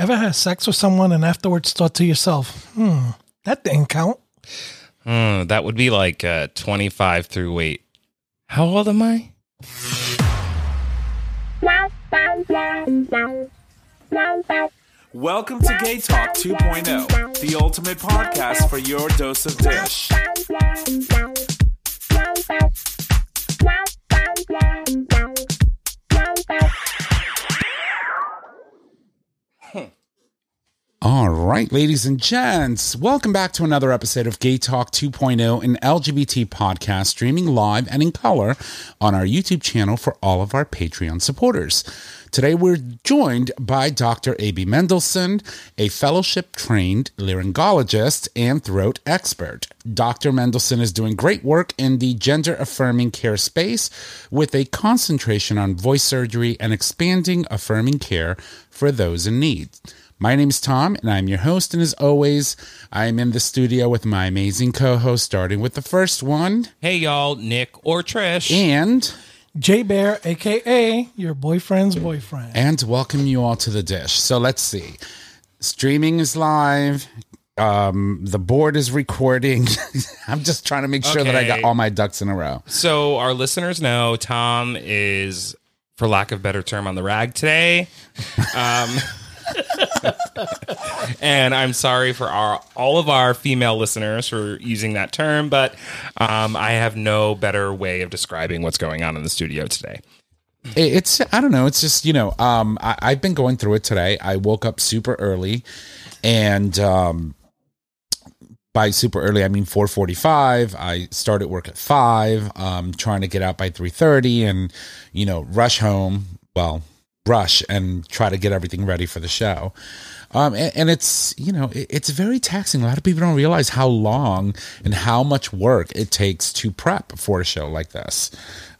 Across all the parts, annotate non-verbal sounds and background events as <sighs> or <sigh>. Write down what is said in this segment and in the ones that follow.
Ever had sex with someone and afterwards thought to yourself, hmm, that didn't count? Hmm, that would be like uh, 25 through eight. How old am I? Welcome to Gay Talk 2.0, the ultimate podcast for your dose of dish. All right, ladies and gents, welcome back to another episode of Gay Talk 2.0, an LGBT podcast streaming live and in color on our YouTube channel for all of our Patreon supporters. Today, we're joined by Dr. A.B. Mendelsohn, a fellowship trained laryngologist and throat expert. Dr. Mendelsohn is doing great work in the gender affirming care space with a concentration on voice surgery and expanding affirming care for those in need. My name is Tom, and I'm your host. And as always, I'm in the studio with my amazing co host, starting with the first one. Hey, y'all, Nick or Trish. And. J Bear, aka your boyfriend's boyfriend. And welcome you all to the dish. So let's see. Streaming is live. Um, the board is recording. <laughs> I'm just trying to make sure that I got all my ducks in a row. So, our listeners know Tom is, for lack of a better term, on the rag today. <laughs> Um, and I'm sorry for our all of our female listeners for using that term, but um, I have no better way of describing what's going on in the studio today. It's I don't know. It's just you know. Um, I, I've been going through it today. I woke up super early, and um, by super early I mean four forty five. I started work at five. Um, trying to get out by three thirty, and you know rush home. Well, rush and try to get everything ready for the show. Um, and, and it's you know it, it's very taxing. A lot of people don't realize how long and how much work it takes to prep for a show like this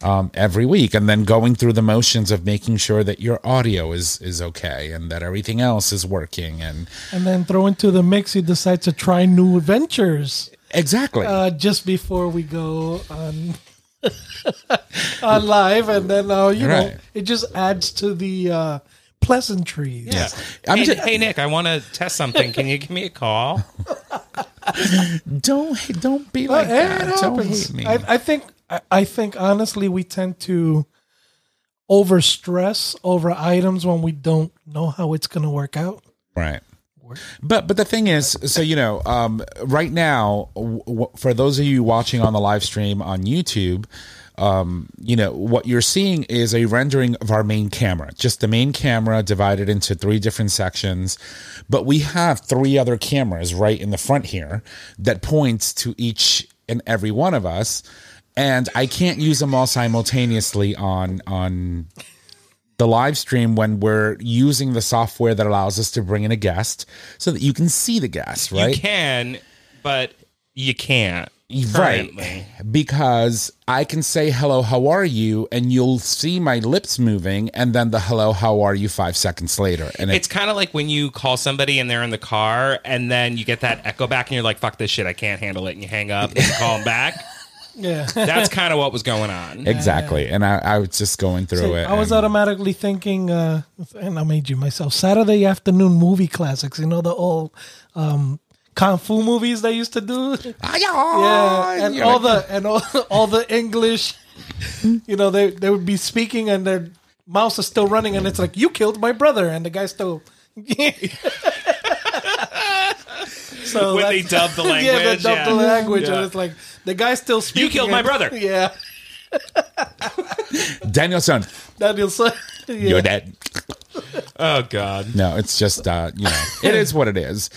um, every week, and then going through the motions of making sure that your audio is is okay and that everything else is working. And And then throw into the mix, you decide to try new adventures exactly, uh, just before we go on <laughs> on live, and then uh, you know it just adds to the uh, pleasantries. Yeah. I'm hey, just- hey, Nick, I want to test something. Can you give me a call? <laughs> don't don't be like that. it Don't happens. hate me. I, I think I, I think honestly we tend to over stress over items when we don't know how it's going to work out. Right. But but the thing is, so you know, um, right now, w- for those of you watching on the live stream on YouTube, um, you know what you're seeing is a rendering of our main camera, just the main camera divided into three different sections. But we have three other cameras right in the front here that points to each and every one of us, and I can't use them all simultaneously on on the live stream when we're using the software that allows us to bring in a guest so that you can see the guest, right? You can, but you can't. Right. Because I can say hello, how are you? And you'll see my lips moving and then the hello, how are you five seconds later. And It's kind of like when you call somebody and they're in the car and then you get that echo back and you're like, fuck this shit, I can't handle it. And you hang up and you call them back. <laughs> Yeah. <laughs> That's kind of what was going on. exactly. And I, I was just going through So it. I was and- automatically thinking, uh, and I made you myself, Saturday afternoon movie classics. You know, the old um, Kung Fu movies they used to do? Ah, Yeah. And all the, and all, <laughs> all the English, you know, they, they would be speaking and their mouse is still running and it's like, you killed my brother. And the guy's still. <laughs> so <laughs> When they that's- dub the language. <laughs> yeah, they dub the language, Yeah. and it's like the guy's still speaking. You killed my brother. <laughs> Yeah, Danielson, Daniel. So, yeah. you're dead. Oh, God. No, it's just uh, you know, it is what it is.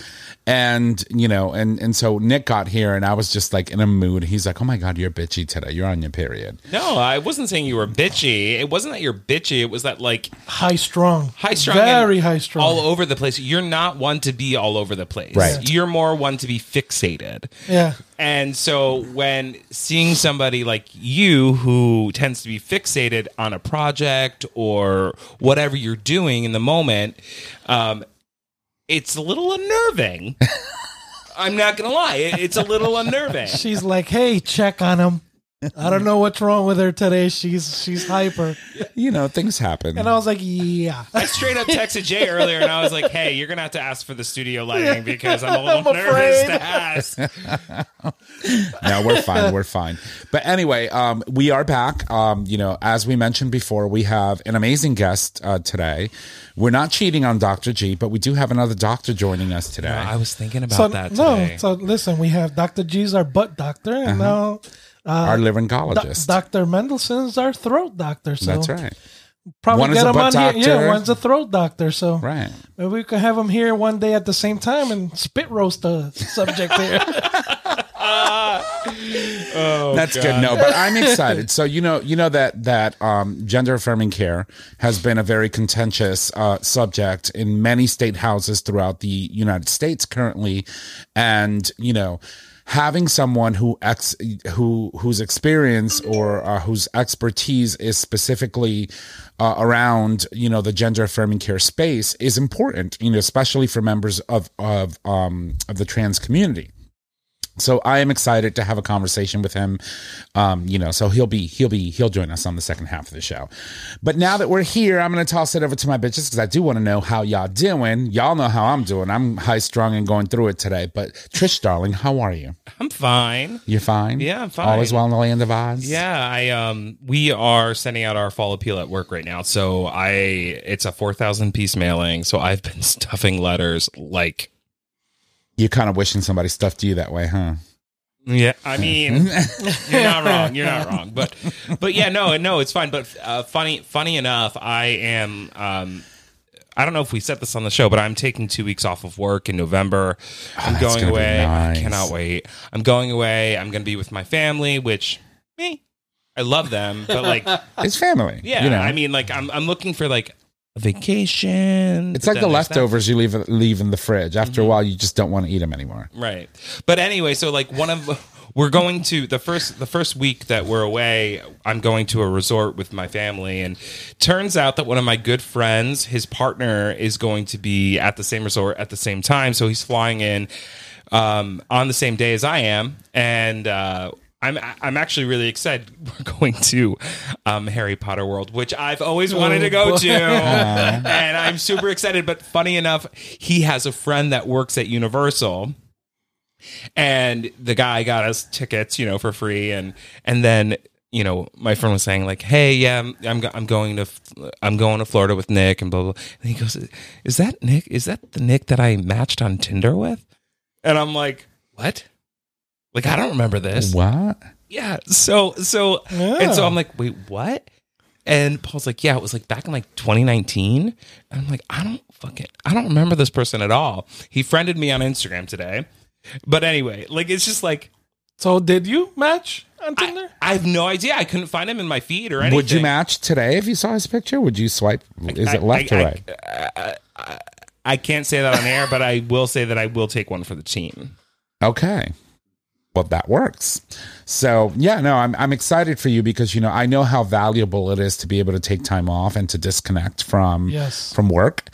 And you know, and and so Nick got here, and I was just like in a mood. He's like, "Oh my god, you're bitchy today. You're on your period." No, I wasn't saying you were bitchy. It wasn't that you're bitchy. It was that, like, high strong, high strung. very high strong. All over the place. You're not one to be all over the place. Right. You're more one to be fixated. yeah, And so when seeing somebody like you who tends to be fixated on a project or whatever you're doing in the moment, um, it's a little unnerving. <laughs> I'm not gonna lie, it's a little unnerving. she's like, "Hey, check on him." I don't know what's wrong with her today. She's she's hyper. you know, things happen. And I was like, yeah. I straight up texted Jay earlier and I was like, hey, you're going to have to ask for the studio lighting because I'm a <laughs> little I'm nervous afraid. to ask. <laughs> no, we're fine. We're fine. But anyway, um, we are back. Um, you know, as we mentioned before, we have an amazing guest uh, today. We're not cheating on Dr. G, but we do have another doctor joining us today. I was thinking about So that no, so listen, we have Dr. G's our butt doctor, and now Our Do- laryngologist. Dr. Mendelsohn's our throat doctor. So That's right. Probably One is get a him butt on here. Yeah, one's a throat doctor. So Right. maybe we could have him here one day at the same time and spit roast the subject here. <laughs> <laughs> That's good. No, but I'm <laughs> excited. So you know, you know that that um, gender affirming care has been a very contentious uh, subject in many state houses throughout the United States currently, and you know. Having someone who ex who whose experience or uh, whose expertise is specifically uh, around you know the gender affirming care space is important, you know, especially for members of of um, of the trans community. So I am excited to have a conversation with him. Um, you know, so he'll be he'll be he'll join us on the second half of the show. But now that we're here, I'm gonna toss it over to my bitches because I do want to know how y'all doing. Y'all know how I'm doing. I'm high strung and going through it today. But Trish, darling, how are you? I'm fine. You're fine. Yeah, I'm fine. All is well in the land of Oz. Yeah, I um we are sending out our fall appeal at work right now. So I it's a 4000 piece mailing, so I've been <laughs> stuffing letters like You're kind of wishing somebody stuffed you that way, huh? Yeah, I mean, <laughs> you're not wrong. You're not wrong. But, but yeah, no, no, it's fine. But uh, funny, funny enough, I am. Um, I don't know if we set this on the show, but I'm taking two weeks off of work in November. I'm Oh, going away. nice. I cannot wait. I'm going away. I'm going to be with my family, which me, I love them, but like, <laughs> It's family. yeah, You know, I mean, like, I'm I'm looking for like a vacation. it's like the then there's that leftovers you leave leave in the fridge. After Mm-hmm. a while, you just don't want to eat them anymore. Right. But anyway, so like one of we're going to the first the first week that we're away, I'm going to a resort with my family and turns out that one of my good friends, his partner is going to be at the same resort at the same time, so he's flying in um, on the same day as I am and uh I'm I'm actually really excited. <laughs> We're going to um, Harry Potter World, which I've always wanted to go to, <laughs> and I'm super excited. But funny enough, he has a friend that works at Universal, and the guy got us tickets, you know, for free, and and then you know my friend was saying like, hey, yeah, I'm I'm, go- I'm going to I'm going to Florida with Nick, and blah blah blah. And he goes, is that Nick? Is that the Nick that I matched on Tinder with? And I'm like, what? Like I don't remember this. What? Yeah. So so and so oh. I'm like, wait, what? And Paul's like, yeah, it was like back in like 2019. And I'm like, I don't fucking I don't remember this person at all. He friended me on Instagram today. But anyway, like it's just like so did you match on I, Tinder? I have no idea. I couldn't find him in my feed or anything. Would you match today if you saw his picture? Would you swipe? Is it left I, or I- right? I, I can't say that on air, but I will say that I will take one for the team. Okay. Well, that works. So yeah, no, I'm I'm excited for you because you know I know how valuable it is to be able to take time off and to disconnect from Yes. from work.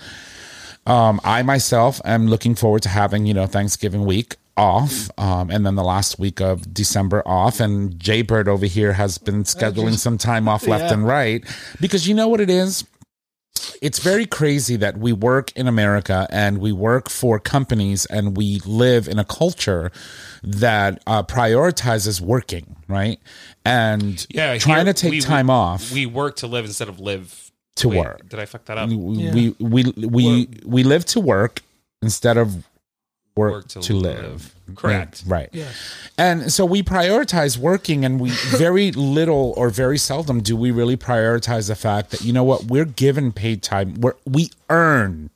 Um, I myself am looking forward to having you know Thanksgiving week off, um, and then the last week of December off. And Jaybird over here has been scheduling some time off left Yeah. and right because you know what it is it's very crazy that we work in America and we work for companies and we live in a culture that uh, prioritizes working, right? And Yeah, trying here to take we- time off We work to live instead of live to Wait, work. Did I fuck that up? We, Yeah. we we we we live to work instead of work, Work to, to live. live. Correct. Right. Yes. And so we prioritize working, and we <laughs> very little or very seldom do we really prioritize the fact that, you know what, we're given paid time. We're, we earn,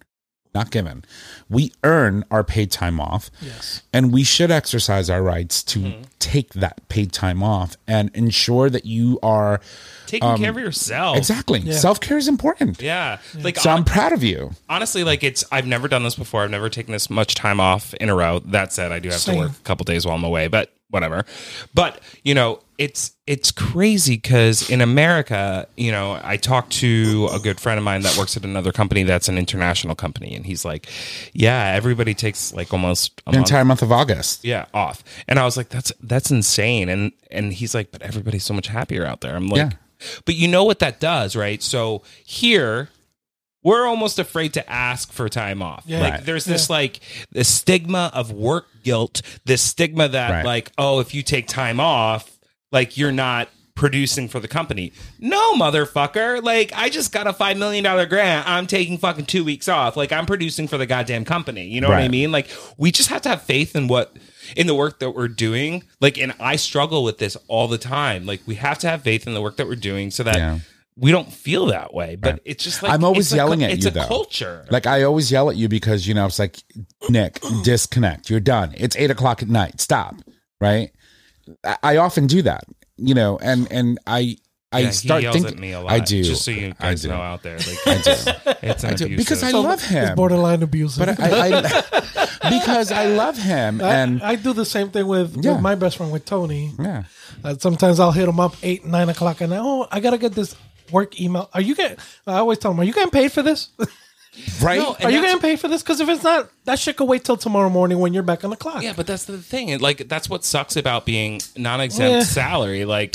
not given, we earn our paid time off. Yes. And we should exercise our rights to Mm-hmm. take that paid time off and ensure that you are Taking care of um, yourself. exactly self care is important. Yeah. Like So hon- I'm proud of you. honestly, like it's I've never done this before. I've never taken this much time off in a row. That said, I do have Same. to work a couple days while I'm away, but whatever. But you know, it's it's crazy because in America, you know, I talked to a good friend of mine that works at another company that's an international company, and he's like, "Yeah, everybody takes like almost a The month entire month of August. yeah off and i was like that's that's insane and and he's like but everybody's so much happier out there i'm like Yeah. But you know what that does right? So here we're almost afraid to ask for time off. Yeah. like Right. there's this like the stigma of work guilt this stigma that Right. like oh if you take time off like you're not producing for the company. No motherfucker. Like i just got a five million dollar grant. I'm taking fucking two weeks off. Like i'm producing for the goddamn company. You know what i mean? Like we just have to have faith in what in the work that we're doing like and i struggle with this all the time like we have to have faith in the work that we're doing so that Yeah. we don't feel that way but Right. it's just like I'm always a yelling cu- at it's you, a though. culture Like I always yell at you because you know it's like Nick, disconnect. You're done. It's eight o'clock at night. Stop. Right. I, I often do that. You know, and and I I Yeah, start he yells thinking at me a lot I do. just so you I guys do. know out there like I do. it's an I do because I So love It's him. borderline abusive. But I, I <laughs> because I love him I, and I do the same thing with, Yeah. with my best friend with Tony. yeah. Uh, sometimes I'll hit him up eight, nine o'clock, and oh, I gotta get this work email. Are you getting? I always tell him, are you getting paid for this? <laughs> Right. No, are you that's- getting paid for this? Because if it's not, that shit could wait till tomorrow morning when you're back on the clock. yeah but that's the thing like that's what sucks about being non-exempt Yeah. salary like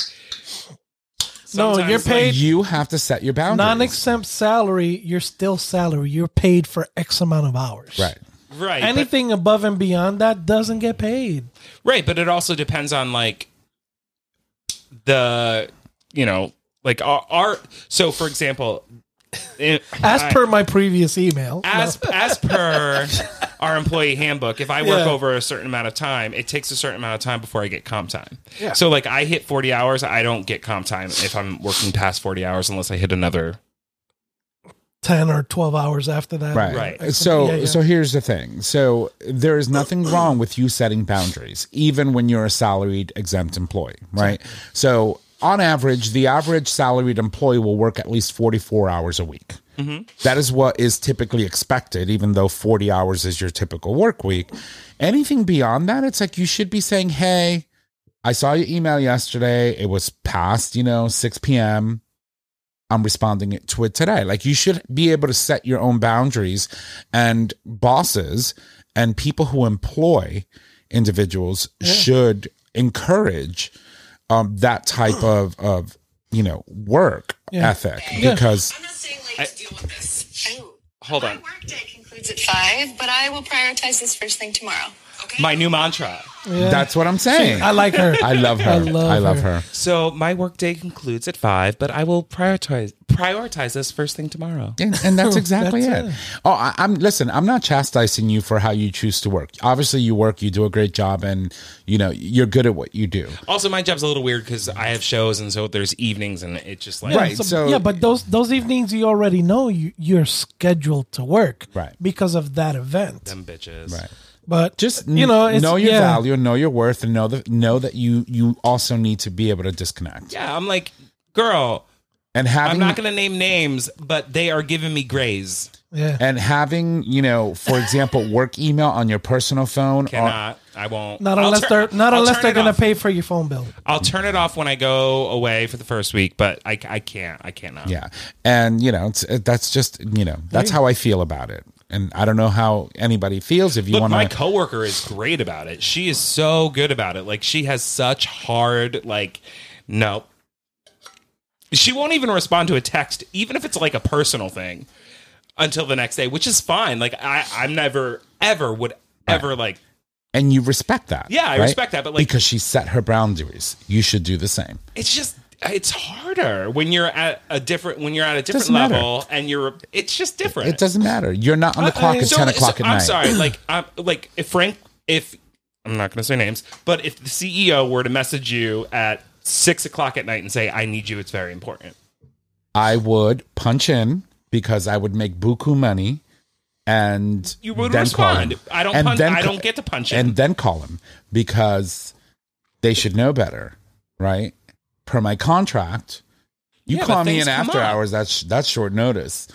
No, you're like, paid- you have to set your boundaries. non-exempt salary, you're still salary. You're paid for X amount of hours. right. right but- Anything above and beyond that doesn't get paid. Right, but it also depends on like the you know like our, our so for example it- As I- per my previous email. as as per <laughs> our employee handbook, if I work Yeah. over a certain amount of time, it takes a certain amount of time before I get comp time. Yeah. So like I hit 40 hours, I don't get comp time if I'm working past 40 hours unless I hit another 10 or 12 hours after that. Right. Right. So Yeah, yeah. so here's the thing. So there is nothing wrong with you setting boundaries, even when you're a salaried exempt employee, right? So on average, the average salaried employee will work at least 44 hours a week. Mm-hmm. That is what is typically expected, even though 40 hours is your typical work week. Anything beyond that, it's like you should be saying, Hey, I saw your email yesterday. It was past, you know, 6 p.m. I'm responding to it today. Like you should be able to set your own boundaries and bosses and people who employ individuals should encourage um, that type of, of, you know, work Yeah. ethic Yeah. because I'm not saying ladies deal with this. I, Hold my on. work day concludes at five, but I will prioritize this first thing tomorrow. Okay. my new mantra. Yeah. that's what I'm saying. I like her. I love her. I I love love, her. her. So my workday concludes at 5, but I will prioritize prioritize this first thing tomorrow. And, and that's <laughs> exactly That's it. it. Oh, I, I'm listen. I'm not chastising you for how you choose to work. Obviously, you work, you do a great job, and you know you're good at what you do. Also, my job's a little weird because I have shows, and so there's evenings, and it's just like Yeah, Right, so- yeah, but those those evenings you already know you, you're scheduled to work, Right. Because of that event. them bitches. Right. But Just you know, it's, know your yeah. value, know your worth, and know that know that you you also need to be able to disconnect. Yeah, I'm like, girl, And having I'm not going to name names, but they are giving me grays. Yeah, and having you know, for example, work email on your personal phone. Or, Cannot. I won't. not I'll unless turn- they're not I'll unless they're gonna off. pay for your phone bill. I'll turn it off when I go away for the first week, but I, I can't. I can't now. yeah, and you know, it's, that's just you know, that's how I feel about it. And I don't know how anybody feels. If you Look, want my coworker is great about it. She is so good about it. Like she has such hard like no. She won't even respond to a text, even if it's like a personal thing, until the next day, which is fine. Like I, I'm never ever would ever like and you respect that. Yeah, I respect that, but, like- because she set her boundaries, you should do the same. it's just it's harder when you're at a different when you're at a different Doesn't matter. level and you're it's just different. It doesn't matter. You're not on the uh, clock at So- ten o'clock so- at night. I'm sorry, like <clears throat> I'm like if Frank if I'm not going to say names, but if the CEO were to message you at six o'clock at night and say I need you, it's very important. I would punch in because I would make buku money, and You would then call respond. him. I don't And punch, then I don't get to punch in. and then call him because they should know better, right? Per my contract, you Yeah, call me in after up. hours. That's that's short notice.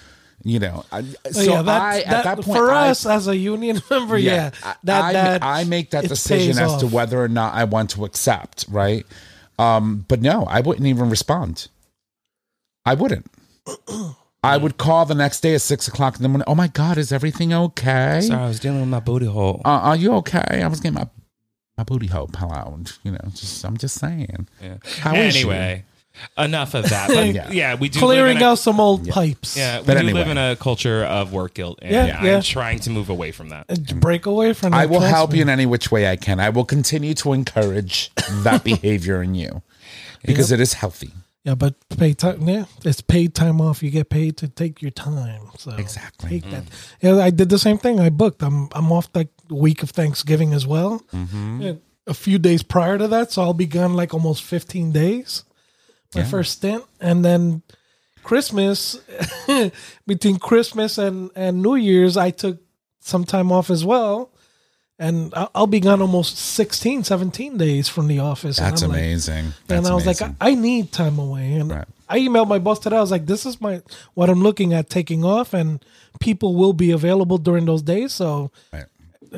You know, I, so Oh, yeah, that, I that, at that point for I- us as a union <laughs> member, yeah, I- that I, that I make that decision as to whether or not I want to accept, right? Um, but no, I wouldn't even respond. I wouldn't. <clears throat> I would call the next day at six o'clock in the morning. Oh my God, is everything okay? Sorry, I was dealing with my booty hole. Uh, are you okay? I was getting my my booty hole plowed. You know, just I'm just saying. Yeah. How is you? anyway, enough of that. But <laughs> Yeah. yeah. we do clearing live a, out some old pipes. Yeah, we But do anyway. live in a culture of work guilt, and Yeah, I'm yeah. trying to move away from that. And break away from. That, I will help me. you in any which way I can. I will continue to encourage that <laughs> behavior in you because it is healthy. Yeah, but pay time. Yeah, it's paid time off. You get paid to take your time. So Exactly. take mm-hmm. that. Yeah, I did the same thing. I booked. I'm I'm off like the week of Thanksgiving as well. Mm-hmm. A few days prior to that, so I'll be gone like almost 15 days. My first stint, and then Christmas. <laughs> between Christmas and and New Year's, I took some time off as well. And I'll I'll be gone almost 16, 17 days from the office. That's I'm like, amazing. and I was amazing. like, I I need time away. And Right. I emailed my boss today. I was like, this is my what I'm looking at taking off, and people will be available during those days. So, Right.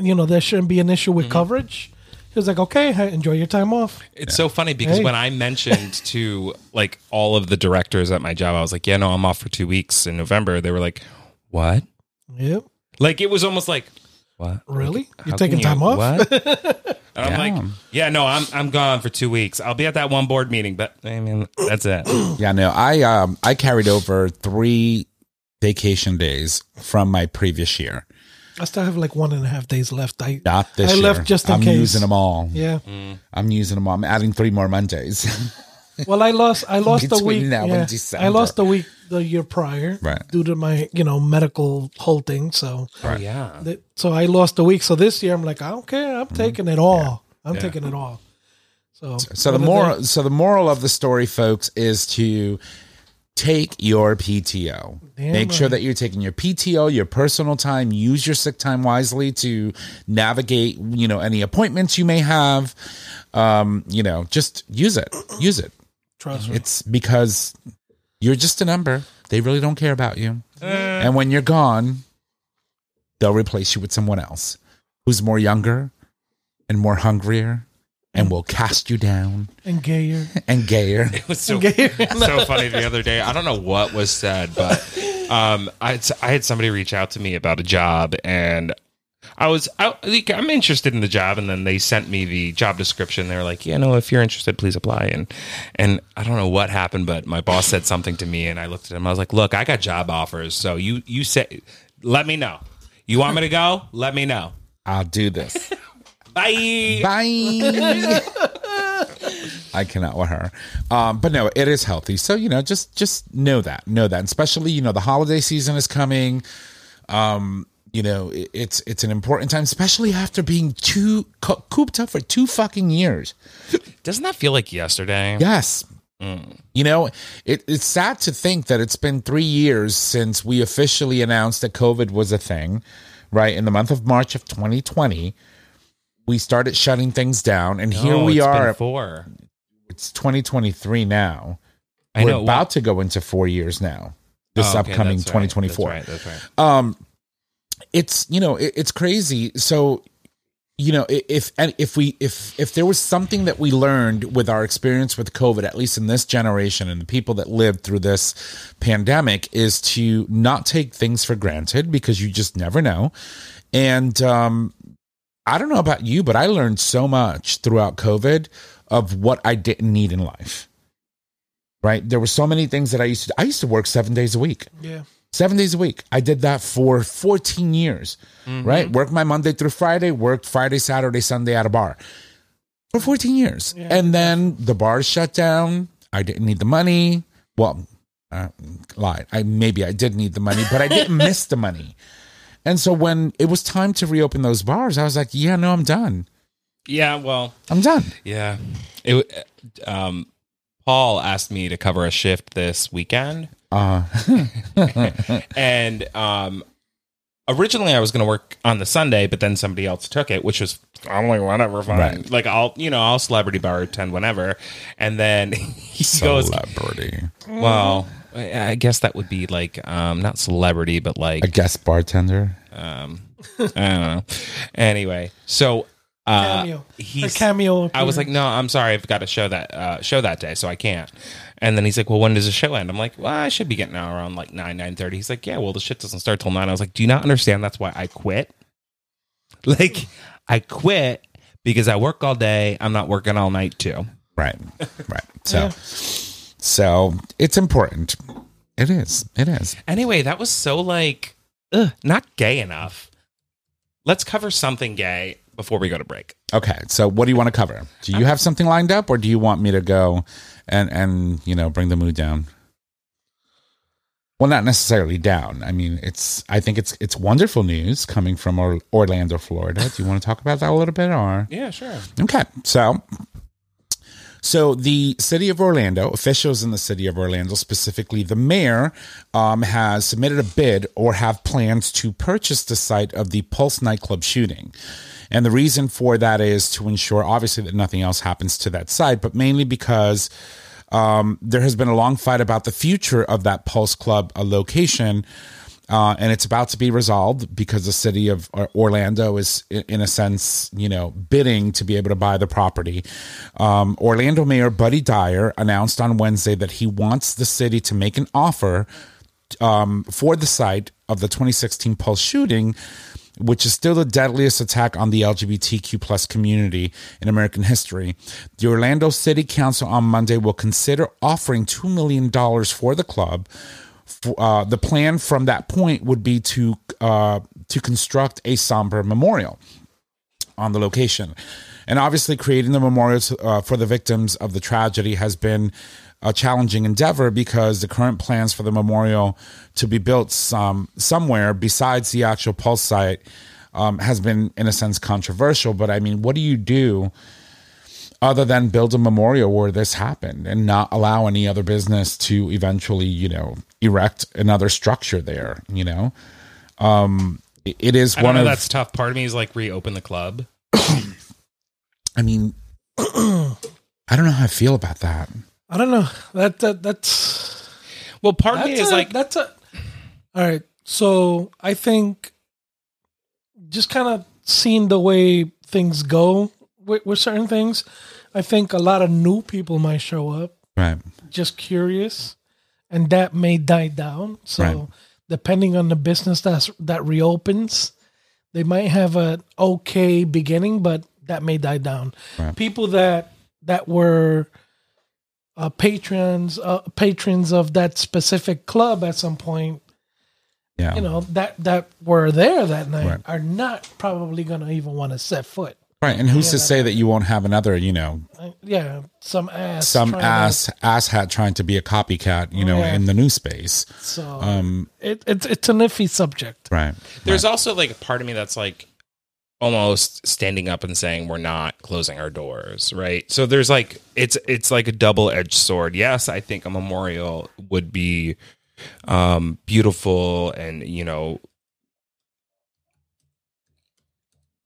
You know, there shouldn't be an issue with coverage. He was like, okay, enjoy your time off. It's so funny because Hey. when I mentioned <laughs> to like all of the directors at my job, I was like, "Yeah, no, I'm off for two weeks in November." They were like, "What?" Yep. Like it was almost like, "What? Really? How You're taking can you- time off? What? And I'm Yeah. like, "Yeah, no, I'm I'm gone for two weeks. I'll be at that one board meeting, but I mean, that's it." <clears throat> Yeah, no, I um I carried over three vacation days from my previous year. I still have like one and a half days left. I Not this I year. left just in case. I'm case. using them all. yeah. Mm. I'm using them all. I'm adding three more Mondays. <laughs> Well, I lost. I lost a week. now and yeah. December. I lost a week the year prior, Right. Due to my you know medical whole thing. So, Oh yeah. that- so I lost a week. So this year I'm like, I don't care. I'm mm-hmm. taking it all. I'm Yeah. taking it all. So, so the whether moral so the moral of the story, folks, is to take your PTO. Damn Make sure that you're taking your PTO, your personal time, use your sick time wisely to navigate, you know, any appointments you may have. Um, you know, just use it. Use it. Trust me. It's because you're just a number. They really don't care about you. And when you're gone, they'll replace you with someone else who's more younger and more hungrier and will cast you down And gayer. and gayer. <laughs> It was so gayer. <laughs> so funny the other day. I don't know what was said, but um, I had, I had somebody reach out to me about a job, and I was I, like, I'm interested in the job, and then they sent me the job description. They were like, "Yeah, no, if you're interested, please apply." And and I don't know what happened, but my boss said something to me, and I looked at him. I was like, "Look, I got job offers, so you you say, let me know. You want me to go? Let me know. I'll do this. Bye." Bye. <laughs> I cannot with her. Um, but no, it is healthy. So, you know, just just know that. Know that. And especially, you know, the holiday season is coming. Um, you know, it, it's it's an important time, especially after being too co- cooped up for two fucking years. Doesn't that feel like yesterday? Yes. You know, it, it's sad to think that it's been three years since we officially announced that COVID was a thing, right? In the month of March of 2020, we started shutting things down, and here we are. four. It's 2023 now. I We're know. about to go into four years now. This Oh, okay, upcoming that's right. 2024 That's right. That's right. um it's you know it, it's crazy so you know if and if we if if there was something that we learned with our experience with covid at least in this generation and the people that lived through this pandemic is to not take things for granted because you just never know and um i don't know about you but i learned so much throughout covid of what i didn't need in life right there were so many things that i used to i used to work 7 days a week Yeah. seven days a week. I did that for 14 years, right? Worked my Monday through Friday, worked Friday, Saturday, Sunday at a bar for 14 years. and then the bars shut down. I didn't need the money. Well, uh, lied. I maybe I did need the money, but I didn't <laughs> miss the money. And so when it was time to reopen those bars, I was like, yeah, no, I'm done. Yeah. Well. I'm done. Yeah. It. w- Um. Paul asked me to cover a shift this weekend, Uh, <laughs> <laughs> and um, originally I was going to work on the Sunday, but then somebody else took it, which was I'm like whatever, fine. Right. Like I'll you know I'll celebrity bartend whenever, and then <laughs> he goes, Celebrity. well, I I guess that would be like um not celebrity, but like A guest bartender. um I don't know. Anyway, so uh, Cameo. A he's cameo. I was like, no, I'm sorry, I've got to show that uh, show that day, so I can't. And then he's like, well, when does the show end? I'm like, well, I should be getting out around like nine nine thirty. He's like, yeah, well, the shit doesn't start till nine. I was like, do you not understand? That's why I quit. <laughs> Like, I quit because I work all day. I'm not working all night too. Right. Right. <laughs> So Yeah. so it's important. It is. It is. Anyway, that was so like, ugh, not gay enough. Let's cover something gay before we go to break. Okay. So what do you want to cover? Do you have something lined up or do you want me to go and and you know bring the mood down? Well, not necessarily down. I mean, it's I think it's it's wonderful news coming from or- Orlando, Florida. Do you want to talk about that a little bit or <laughs> Yeah, sure. Okay, so so the city of Orlando, officials in the city of Orlando, specifically the mayor, um, has submitted a bid or have plans to purchase the site of the Pulse nightclub shooting. And the reason for that is to ensure, obviously, that nothing else happens to that site, but mainly because um, there has been a long fight about the future of that Pulse Club uh, location. Uh, and it's about to be resolved because the city of Orlando is, in a sense, you know, bidding to be able to buy the property. Um, Orlando Mayor Buddy Dyer announced on Wednesday that he wants the city to make an offer um, for the site of the 2016 Pulse shooting, which is still the deadliest attack on the LGBTQ plus community in American history. The Orlando City Council on Monday will consider offering $2 million for the club. Uh, the plan from that point would be to uh, to construct a somber memorial on the location. And obviously, creating the memorial to, uh, for the victims of the tragedy has been a challenging endeavor because the current plans for the memorial to be built some somewhere besides the actual pulse site um, has been, in a sense, controversial. But I mean, what do you do other than build a memorial where this happened and not allow any other business to eventually, you know, erect another structure there? You know, um, it- is one know. of That's tough. Part of me is like reopen the club. <coughs> I mean, <coughs> I don't know how I feel about that. I don't know. That, that that's Well, part of me is a, like, that's a. All right. So I think just kind of seeing the way things go with, with certain things, I think a lot of new people might show up Right. just curious, and that may die down. So Right. depending on the business that's that reopens, they might have an okay beginning, but that may die down. Right. People that that were uh, patrons uh, patrons of that specific club at some point, Yeah. you know that that were there that night Right. are not probably going to even want to set foot. right. And who's to say that you won't have another, you know, Uh, Yeah, some ass, some trying to- ass ass hat trying to be a copycat, you know, Yeah. in the new space. So Um, it, it's it's an iffy subject. right. there's also like a part of me that's like almost standing up and saying we're not closing our doors, right? So there's like it's it's like a double edged sword. Yes, I think a memorial would be um beautiful and you know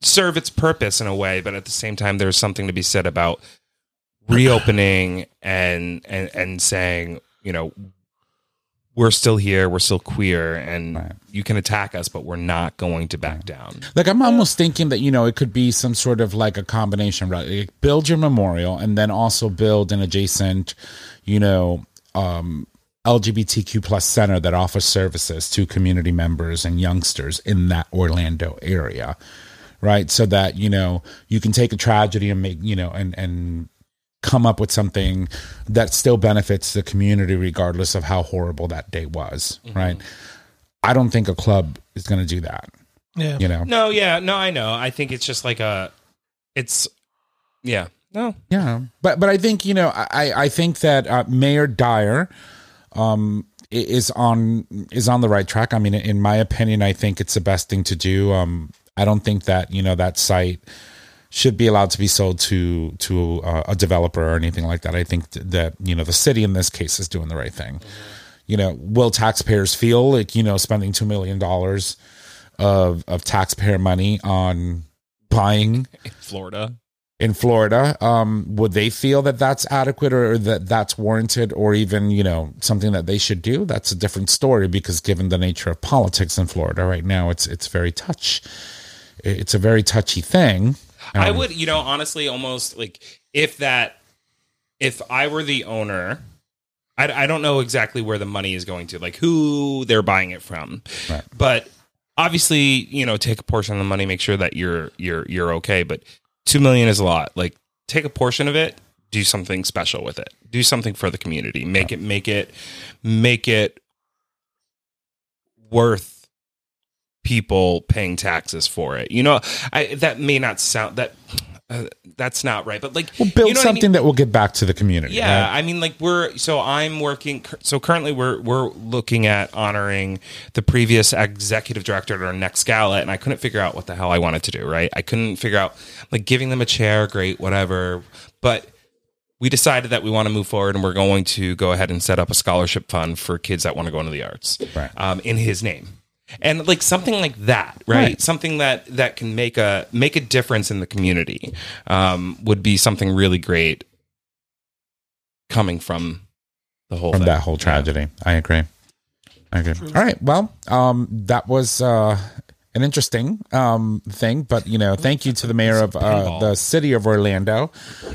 serve its purpose in a way, but at the same time there's something to be said about reopening and and and saying, you know, we're still here, we're still queer, and Right. you can attack us, but we're not going to back down. Like I'm almost thinking that you know it could be some sort of like a combination, right? Like build your memorial and then also build an adjacent, you know, um, LGBTQ plus center that offers services to community members and youngsters in that Orlando area, right? So that you know you can take a tragedy and make you know and and come up with something that still benefits the community regardless of how horrible that day was, right? I don't think a club is going to do that, Yeah. you know. No, yeah, no, I know. I think it's just like a, it's, yeah, no, Yeah, but but I think you know I I think that uh, Mayor Dyer um is on is on the right track. I mean, in my opinion, I think it's the best thing to do. Um, I don't think that you know that site should be allowed to be sold to to uh, a developer or anything like that. I think th- that you know the city in this case is doing the right thing. You know, will taxpayers feel like you know spending two million dollars of of taxpayer money on buying In Florida. in Florida. Um, would they feel that that's adequate or that that's warranted or even, you know, something that they should do? That's a different story because given the nature of politics in Florida right now, it's it's very touch. It's a very touchy thing. I Um, would, you know, honestly, almost like if that, if I were the owner, I, I don't know exactly where the money is going to, like who they're buying it from, Right. but obviously, you know, take a portion of the money, make sure that you're you're you're okay. But two million is a lot. Like, take a portion of it, do something special with it, do something for the community, make it make it make it worth people paying taxes for it. You know, I that may not sound that uh, that's not right, but like We'll build you know what I mean? something that will get back to the community. Yeah, right? I mean, like we're so I'm working. So currently, we're we're looking at honoring the previous executive director at our next gala, and I couldn't figure out what the hell I wanted to do. Right, I couldn't figure out like giving them a chair, great, whatever. But we decided that we want to move forward, and we're going to go ahead and set up a scholarship fund for kids that want to go into the arts, Right. um, in his name. And like something like that, right? Right. Something that that can make a make a difference in the community um, would be something really great coming from the whole from thing. that whole tragedy. I agree. I agree. All right. Well, um, that was uh, an interesting um, thing, but you know, thank you to the mayor of uh, the city of Orlando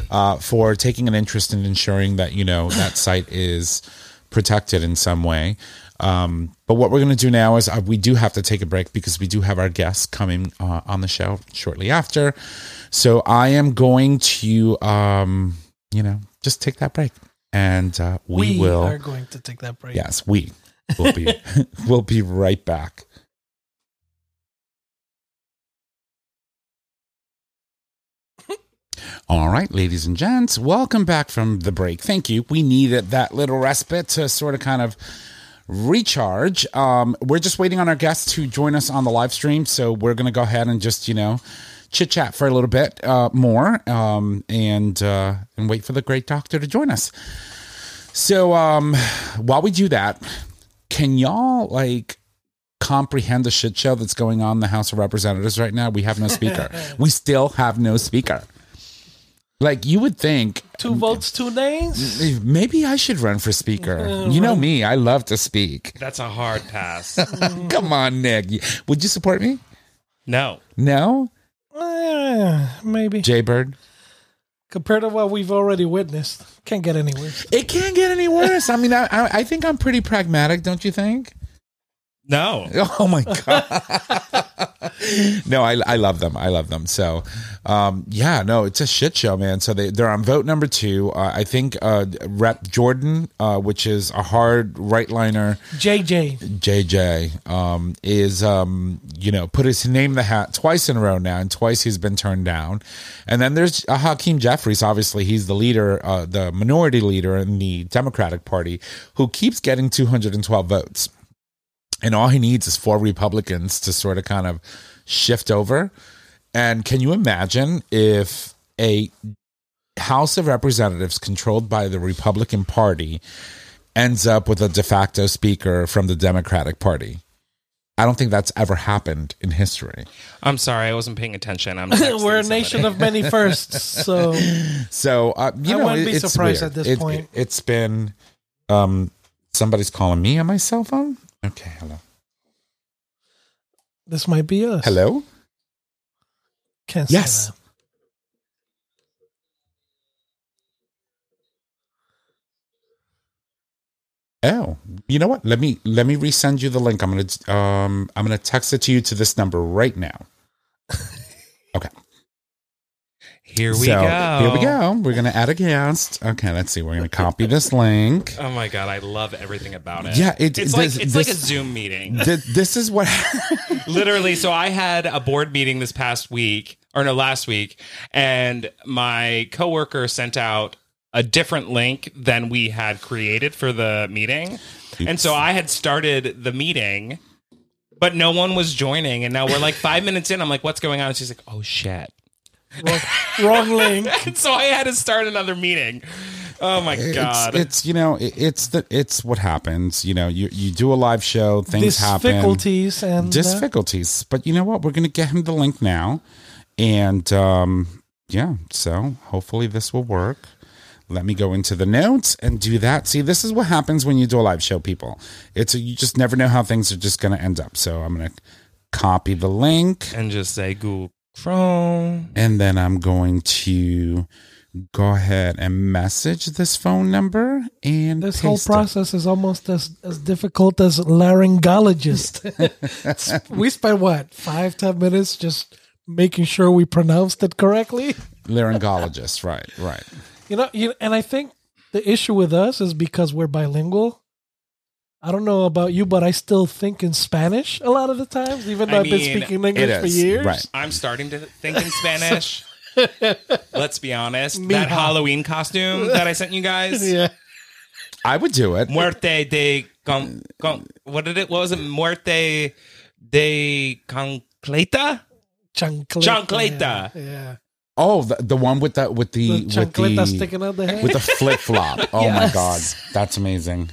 uh, for taking an interest in ensuring that you know that site is protected in some way. Um, but what we're going to do now is uh, we do have to take a break because we do have our guests coming uh, on the show shortly after. So I am going to, um, you know, just take that break, and uh, we, We, will. are going to take that break. Yes, we will be <laughs> <laughs> we'll be right back. All right, ladies and gents, welcome back from the break. Thank you. We needed that little respite to sort of kind of recharge. Um, we're just waiting on our guests to join us on the live stream, so we're going to go ahead and just you know chit chat for a little bit uh, more um, and uh, and wait for the great doctor to join us. So um, while we do that, can y'all like comprehend the shit show that's going on in the House of Representatives right now? We have no speaker. <laughs> we still have no speaker. Like you would think Two votes, two names. maybe I should run for speaker. You know me, I love to speak. That's a hard pass. <laughs> Come on, Nick. Would you support me? no. No? Eh, maybe Jay Bird? compared to what we've already witnessed, can't get any worse. It can't get any worse. I mean, I, I I think I'm pretty pragmatic, don't you think? No. <laughs> Oh my god! <laughs> no, I I love them. I love them. So, um, yeah, no, it's a shit show, man. So they they're on vote number two. Uh, I think uh, Rep Jordan, uh, which is a hard right liner, JJ, JJ, um, is um, you know put his name in the hat twice in a row now, and twice he's been turned down. And then there's uh, Hakeem Jeffries. Obviously, he's the leader, uh, the minority leader in the Democratic Party, who keeps getting 212 votes and all he needs is four Republicans to sort of kind of shift over. And can you imagine if a House of Representatives controlled by the Republican Party ends up with a de facto speaker from the Democratic Party? I don't think that's ever happened in history. I'm sorry, I wasn't paying attention. I'm <laughs> we're a somebody. nation of many <laughs> firsts. So So uh, you I know, wouldn't be surprised weird. at this It- point. It, has been um, somebody's calling me on my cell phone. Okay, hello, this might be us. hello. Can't Yes. Oh, you know what? Let me let me resend you the link. I'm gonna um I'm gonna text it to you to this number right now. <laughs> Okay. Here we so, go. Here we go. We're gonna add a guest. Okay, let's see. We're gonna copy this link. Oh my god, I love everything about it. Yeah, it- it's this- like it's like a Zoom meeting. <laughs> Th- this is what <laughs> Literally, so I had a board meeting this past week, or no, last week, and my coworker sent out a different link than we had created for the meeting. And so I had started the meeting, but no one was joining. And now we're like five minutes in. I'm like, what's going on? And she's like, oh shit. Wrong, wrong link. <laughs> So I had to start another meeting. Oh my god. it's you know it- it's the it's what happens. You know you you do a live show, things happen, Difficulties and uh, difficulties. But you know what? We're gonna get him the link now, and um, yeah. So hopefully this will work. Let me go into the notes and do that. See, this is what happens when you do a live show, people. It's you just never know how things are just gonna end up. So I'm gonna copy the link. and just say Google Chrome. And then I'm going to go ahead and message this phone number and this whole paste it. process is almost as, as difficult as laryngologist. <laughs> <laughs> We spent what five ten minutes just making sure we pronounced it correctly. laryngologist. Right, right. You know, you and I think the issue with us is because we're bilingual. I don't know about you, but I still think in Spanish a lot of the times, even though I I have been mean, speaking English for is, years. right. I'm starting to think in Spanish. <laughs> Let's be honest. Mija. That Halloween costume that I sent you guys. <laughs> Yeah. I would do it. Muerte de con, con what did it? What was it? Muerte de concleta. Chancleta. Chancleta. Yeah. yeah. Oh, the, the one with the with the, The with the sticking out the head. with the flip flop. <laughs> Oh my god, that's amazing.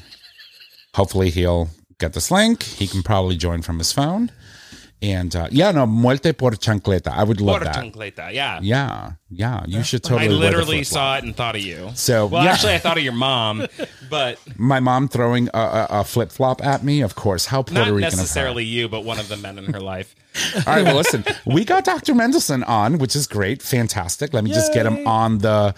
Hopefully he'll get this link. He can probably join from his phone. And uh, yeah, no, muerte por chancleta. I would love Por that. chancleta. Yeah. Yeah, yeah. You should I totally. the literally saw it and thought of you. So, well, yeah. actually, I thought of your mom, <laughs> but my mom throwing a, a, a flip flop at me. Of course, how Puerto not Rican necessarily you, but one of the men in her life. <laughs> All right, well, <laughs> listen, we got Dr. Mendelsohn on, which is great, fantastic. Let me just get him on the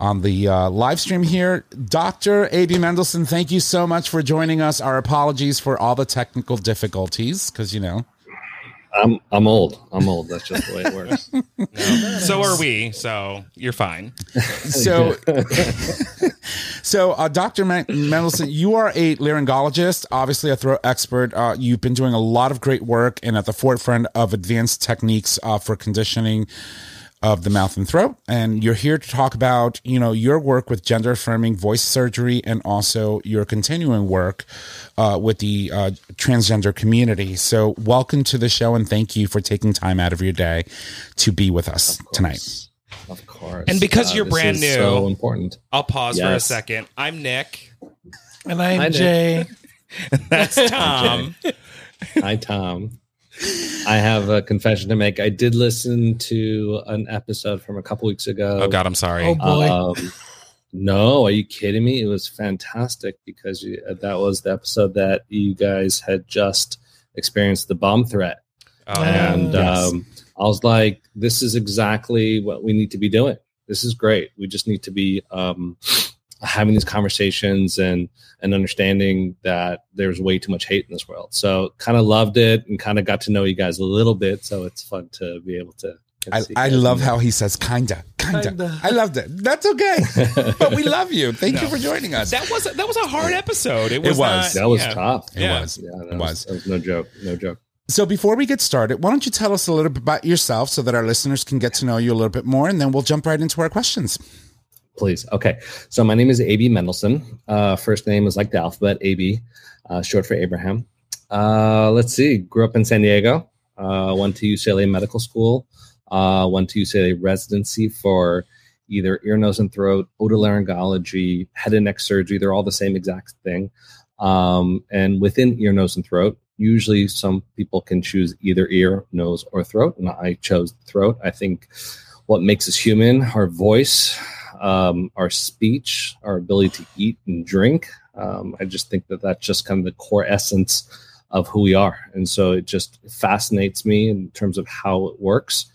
on the uh, live stream here. Dr. A.B. Mendelsohn, thank you so much for joining us. Our apologies for all the technical difficulties, because you know. I'm I'm old. I'm old. That's just the way it works. <laughs> So are we. So you're fine. <laughs> So, <laughs> so uh, Dr. Men- Mendelsohn, you are a laryngologist, obviously a throat expert. Uh, you've been doing a lot of great work and at the forefront of advanced techniques uh, for conditioning of the mouth and throat. And you're here to talk about, you know, your work with gender affirming voice surgery and also your continuing work uh, with the uh, transgender community. So, welcome to the show and thank you for taking time out of your day to be with us tonight. Of course. And because you're brand new- so important. I'll pause for a second. I'm Nick. and I'm Hi, Nick. Jay. <laughs> That's Tom. <laughs> Hi, Tom. I have a confession to make. I did listen to an episode from a couple weeks ago. oh God, I'm sorry. Oh boy. Um, no, are you kidding me? It was fantastic because you, that was the episode that you guys had just experienced the bomb threat. Oh, and Yes. um, I was like, "This is exactly what we need to be doing. This is great. We just need to be um, having these conversations and and understanding that there's way too much hate in this world." So, kind of loved it and kind of got to know you guys a little bit. So it's fun to be able to. I, I love how he says kinda, kinda. Kinda. I loved it. That's okay. <laughs> but we love you. Thank you for joining us. that was that was a hard episode. It was. was. not- that was yeah. tough. It Yeah. was. Yeah, It was, was. that was no joke. No joke. So before we get started, why don't you tell us a little bit about yourself so that our listeners can get to know you a little bit more, and then we'll jump right into our questions. Please. Okay. So my name is AB Mendelsohn. Uh, first name is like the alphabet, AB, uh, short for Abraham. Uh, let's see. Grew up in San Diego. Uh, went to UCLA Medical School. Uh, went to UCLA residency for either ear, nose, and throat, otolaryngology, head and neck surgery. They're all the same exact thing. Um, and within ear, nose, and throat, usually some people can choose either ear, nose, or throat. And I chose throat. I think what makes us human, our voice, um, our speech, our ability to eat and drink. Um, I just think that that's just kind of the core essence of who we are. And so it just fascinates me in terms of how it works.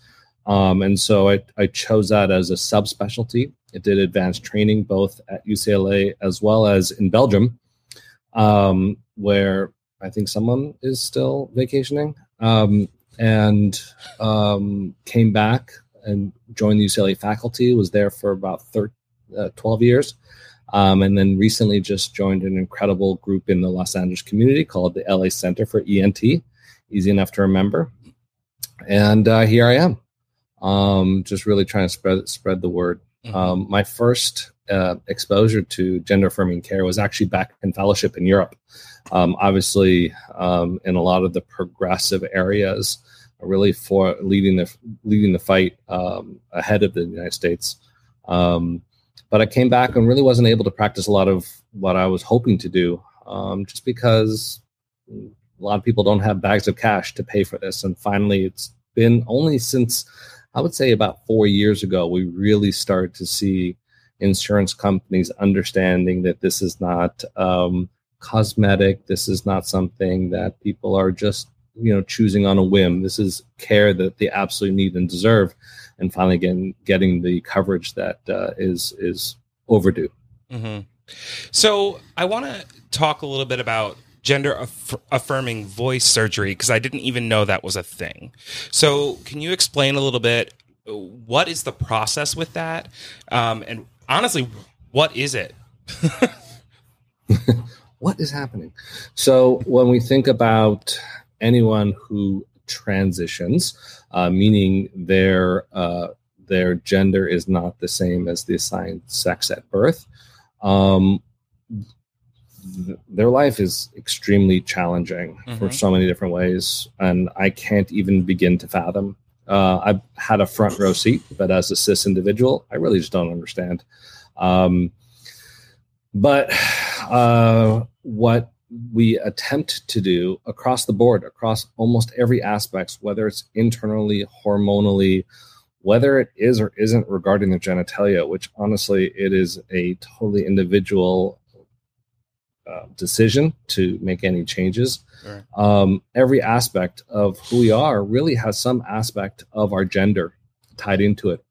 Um, and so I, I chose that as a subspecialty. It did advanced training both at UCLA as well as in Belgium, um, where I think someone is still vacationing, um, and um, came back and joined the UCLA faculty. Was there for about thir- uh, 12 years. Um, and then recently just joined an incredible group in the Los Angeles community called the LA Center for ENT. Easy enough to remember. And uh, here I am, um, just really trying to spread spread the word. Um, my first uh, exposure to gender affirming care was actually back in fellowship in Europe. Um, obviously, um, in a lot of the progressive areas, really for leading the leading the fight um, ahead of the United States. Um, but I came back and really wasn't able to practice a lot of what I was hoping to do, um, just because a lot of people don't have bags of cash to pay for this. And finally, it's been only since I would say about four years ago we really started to see insurance companies understanding that this is not um, cosmetic. This is not something that people are just you know choosing on a whim. This is care that they absolutely need and deserve, and finally getting getting the coverage that uh, is is overdue. Mm-hmm. So I want to talk a little bit about gender aff- affirming voice surgery because I didn't even know that was a thing. So can you explain a little bit? What is the process with that? Um, and honestly, what is it? <laughs> <laughs> what is happening? So when we think about anyone who transitions, uh, meaning their uh, their gender is not the same as the assigned sex at birth, um, th- their life is extremely challenging mm-hmm. for so many different ways, and I can't even begin to fathom. Uh, I've had a front row seat, but as a cis individual, I really just don't understand. Um, but <sighs> uh, what we attempt to do across the board, across almost every aspect, whether it's internally, hormonally, whether it is or isn't regarding the genitalia, which honestly, it is a totally individual uh, decision to make any changes. Right. Um, every aspect of who we are really has some aspect of our gender tied into it.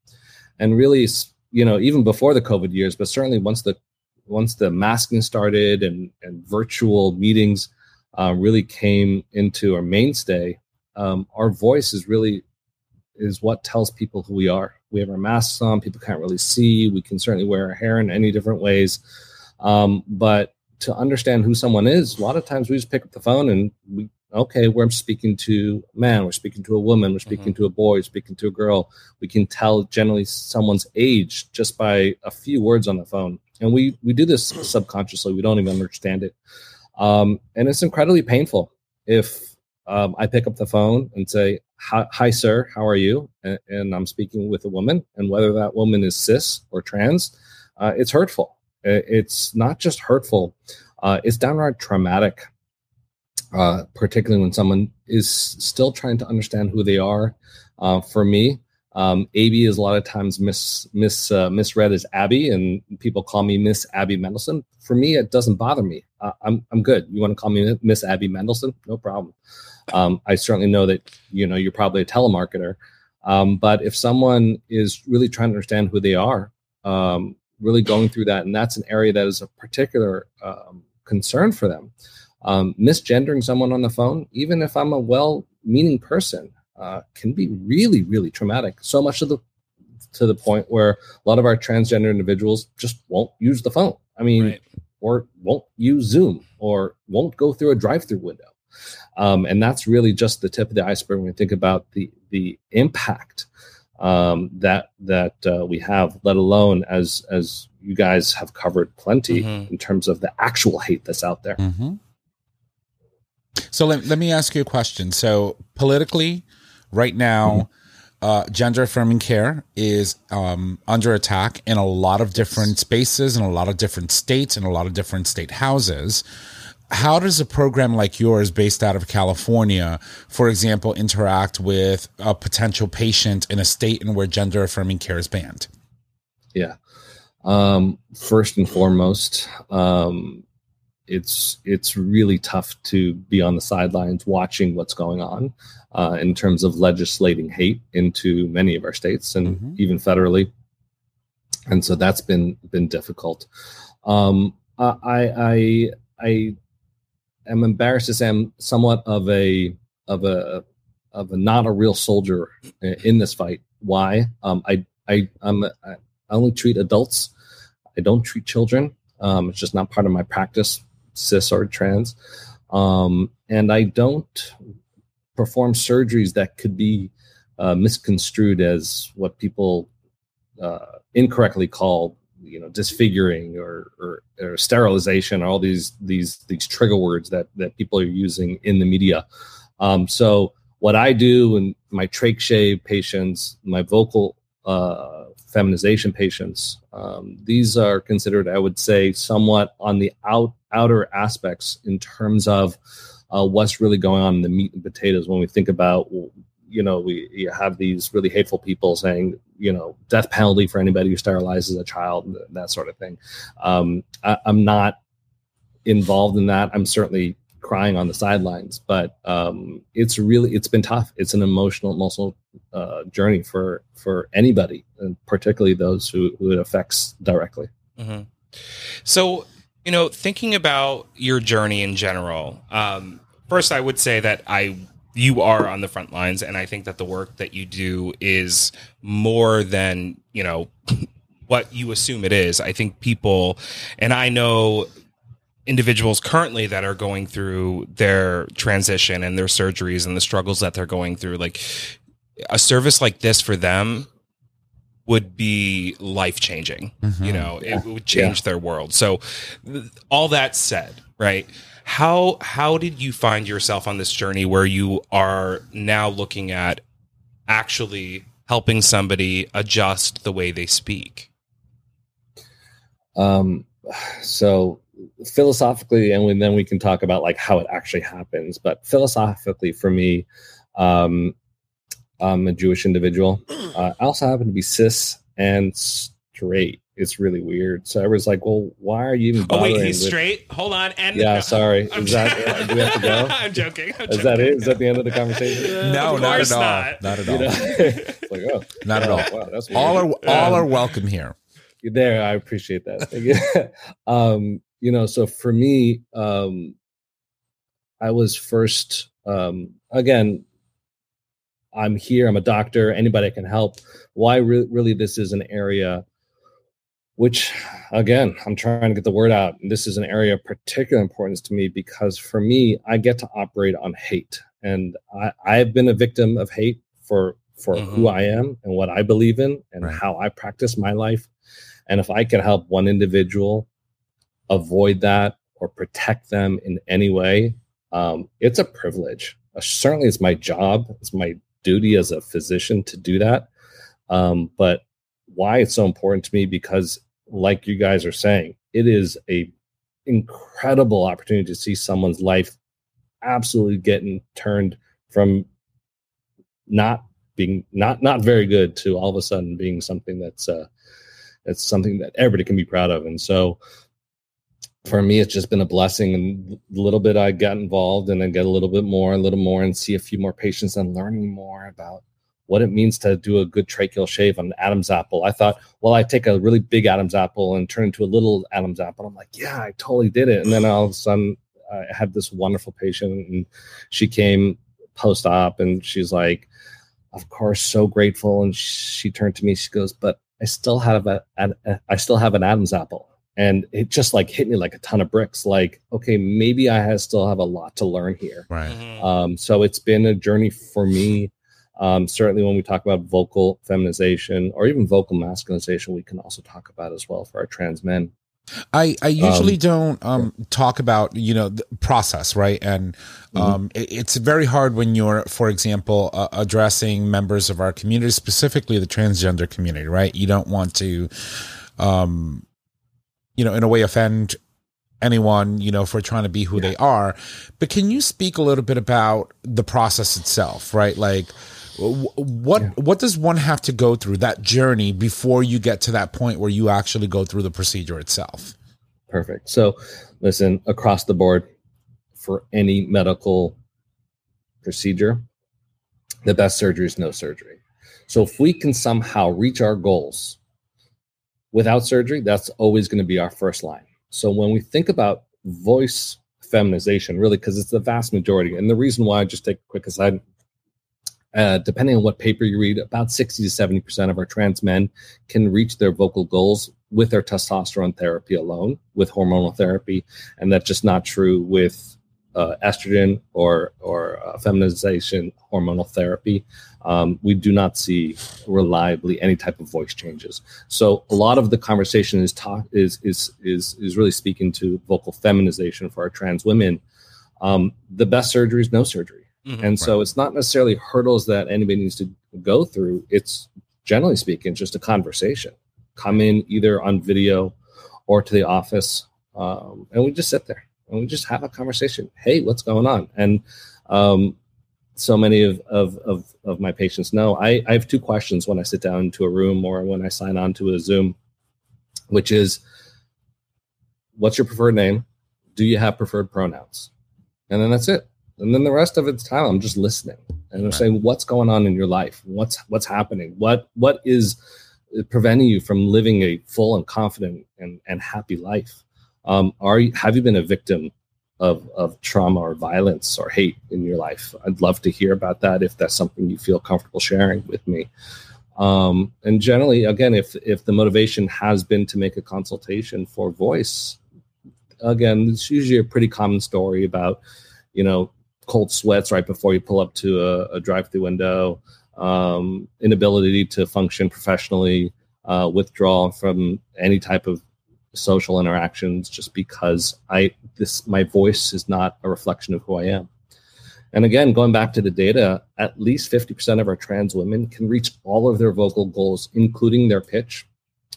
And really, you know, even before the COVID years, but certainly once the once the masking started and, and virtual meetings uh, really came into our mainstay, um, our voice is really is what tells people who we are. We have our masks on; people can't really see. We can certainly wear our hair in any different ways, um, but to understand who someone is, a lot of times we just pick up the phone and we okay, we're speaking to a man, we're speaking to a woman, we're speaking mm-hmm. to a boy, we're speaking to a girl. We can tell generally someone's age just by a few words on the phone and we we do this subconsciously. We don't even understand it. Um, and it's incredibly painful. If um, i pick up the phone and say hi sir. How are you? And, and, i'm speaking with a woman and whether that woman is cis or trans uh, it's hurtful. It's not just hurtful uh, it's downright traumatic uh, particularly when someone is still trying to understand who they are uh, for me um, AB is a lot of times mis, mis uh, misread as Abby, and people call me Miss Abby Mendelsohn. For me, it doesn't bother me. Uh, I'm I'm good. You want to call me Miss Abby Mendelsohn? No problem. Um, I certainly know that you know you're probably a telemarketer, um, but if someone is really trying to understand who they are, um, really going through that, and that's an area that is a particular um, concern for them. Um, misgendering someone on the phone, even if I'm a well-meaning person, uh, can be really, really traumatic. So much to the to the point where a lot of our transgender individuals just won't use the phone. I mean, right. or won't use Zoom, or won't go through a drive-through window. Um, and that's really just the tip of the iceberg when we think about the the impact um, that that uh, we have, let alone as as you guys have covered plenty mm-hmm. in terms of the actual hate that's out there. Mm-hmm. So let, let me ask you a question. So politically, right now, uh, gender affirming care is um, under attack in a lot of different spaces, in a lot of different states, in a lot of different state houses. How does a program like yours, based out of California, for example, interact with a potential patient in a state in where gender affirming care is banned? Yeah. Um, first and foremost, um, it's it's really tough to be on the sidelines watching what's going on uh, in terms of legislating hate into many of our states and mm-hmm. even federally, and so that's been been difficult. Um, I I I am embarrassed to say I'm somewhat of a of a of a not a real soldier in this fight. Why? Um, I I I'm I only treat adults. I don't treat children. Um, it's just not part of my practice cis or trans. Um, and I don't perform surgeries that could be uh, misconstrued as what people uh, incorrectly call you know disfiguring or, or, or, sterilization all these these these trigger words that that people are using in the media um, so what i do in my trach shave patients my vocal uh, feminization patients. Um, these are considered, I would say, somewhat on the out outer aspects in terms of uh, what's really going on in the meat and potatoes when we think about you know we you have these really hateful people saying you know death penalty for anybody who sterilizes a child that sort of thing. Um, I, i'm not involved in that. I'm certainly crying on the sidelines but um, it's really it's been tough. It's an emotional emotional uh, journey for for anybody and particularly those who, who it affects directly. Mm-hmm. so you know thinking about your journey in general um, first i would say that i you are on the front lines and i think that the work that you do is more than you know <laughs> what you assume it is. I think people and i know individuals currently that are going through their transition and their surgeries and the struggles that they're going through like a service like this for them would be life changing mm-hmm. you know yeah. it would change yeah. their world so all that said right how how did you find yourself on this journey where you are now looking at actually helping somebody adjust the way they speak? Um, so philosophically, and then we can talk about like how it actually happens. But philosophically, for me, um, I'm a Jewish individual. <clears throat> Uh, I also happen to be cis and straight it's really weird. So I was like, "Well, why are you even?" Oh wait, he's with... straight. Hold on, and yeah, sorry. Is that do we have to go? <laughs> I'm joking. I'm is joking. that it? Is that the end of the conversation? <laughs> no, not at all. Not. not at all. You know? <laughs> like, oh, not at all. Wow, that's weird. all are all um, are welcome here. There, I appreciate that. um, you know, so for me, um, I was first. Um, again, I'm here. I'm a doctor. Anybody can help. Why re- really this is an area which again i'm trying to get the word out and this is an area of particular importance to me because for me i get to operate on hate and i i've been a victim of hate for for mm-hmm. who i am and what i believe in and right. how i practice my life and if i can help one individual avoid that or protect them in any way um, it's a privilege uh, certainly it's my job it's my duty as a physician to do that. Um, but why it's so important to me because like you guys are saying, it is a incredible opportunity to see someone's life absolutely getting turned from not being not not very good to all of a sudden being something that's uh it's something that everybody can be proud of. And so for me it's just been a blessing and a little bit i got involved and then get a little bit more a little more and see a few more patients and learning more about what it means to do a good tracheal shave on an Adam's apple. I thought, well, I take a really big Adam's apple and turn into a little Adam's apple. I'm like, yeah, I totally did it. And then all of a sudden, I had this wonderful patient, and she came post op, and she's like, of course, so grateful. And she turned to me, she goes, but I still have a, a I still have an Adam's apple. And it just like hit me like a ton of bricks. Like, okay, maybe I have, still have a lot to learn here. Right. Mm-hmm. Um, so it's been a journey for me um, certainly, when we talk about vocal feminization or even vocal masculinization, we can also talk about as well for our trans men. I, I usually um, don't um, talk about you know the process right and mm-hmm. um, it, it's very hard when you're for example uh, addressing members of our community specifically the transgender community right you don't want to um you know in a way offend anyone you know for trying to be who yeah. they are. But can you speak a little bit about the process itself right? Like what yeah. what does one have to go through that journey before you get to that point where you actually go through the procedure itself? Perfect. So listen across the board for any medical procedure the best surgery is no surgery. So if we can somehow reach our goals without surgery that's always going to be our first line so when we think about voice feminization really because it's the vast majority and the reason why just take a quick aside uh, depending on what paper you read, about 60 to 70% of our trans men can reach their vocal goals with their testosterone therapy alone, with hormonal therapy. And that's just not true with uh, estrogen or, or uh, feminization hormonal therapy. Um, we do not see reliably any type of voice changes. So a lot of the conversation is talk is is is is really speaking to vocal feminization for our trans women. Um, the best surgery is no surgery. Mm-hmm, and so right. it's not necessarily hurdles that anybody needs to go through. It's generally speaking, just a conversation. Come in either on video or to the office, um, and we just sit there and we just have a conversation. Hey, what's going on? And um, so many of, of, of, of, my patients know I, I have two questions when I sit down into a room or when I sign on to a Zoom, which is what's your preferred name? Do you have preferred pronouns? And then that's it. And then the rest of it's time I'm just listening and I'm right. saying what's going on in your life? What's what's happening? What what is preventing you from living a full and confident and, and happy life? Um, are you have you been a victim of of trauma or violence or hate in your life? I'd love to hear about that if that's something you feel comfortable sharing with me. Um, and generally, again, if if the motivation has been to make a consultation for voice, again, it's usually a pretty common story about, you know, cold sweats right before you pull up to a, a drive-through window, um, inability to function professionally, uh, withdrawal from any type of social interactions, just because I this my voice is not a reflection of who I am. And again, going back to the data, at least 50% of our trans women can reach all of their vocal goals, including their pitch,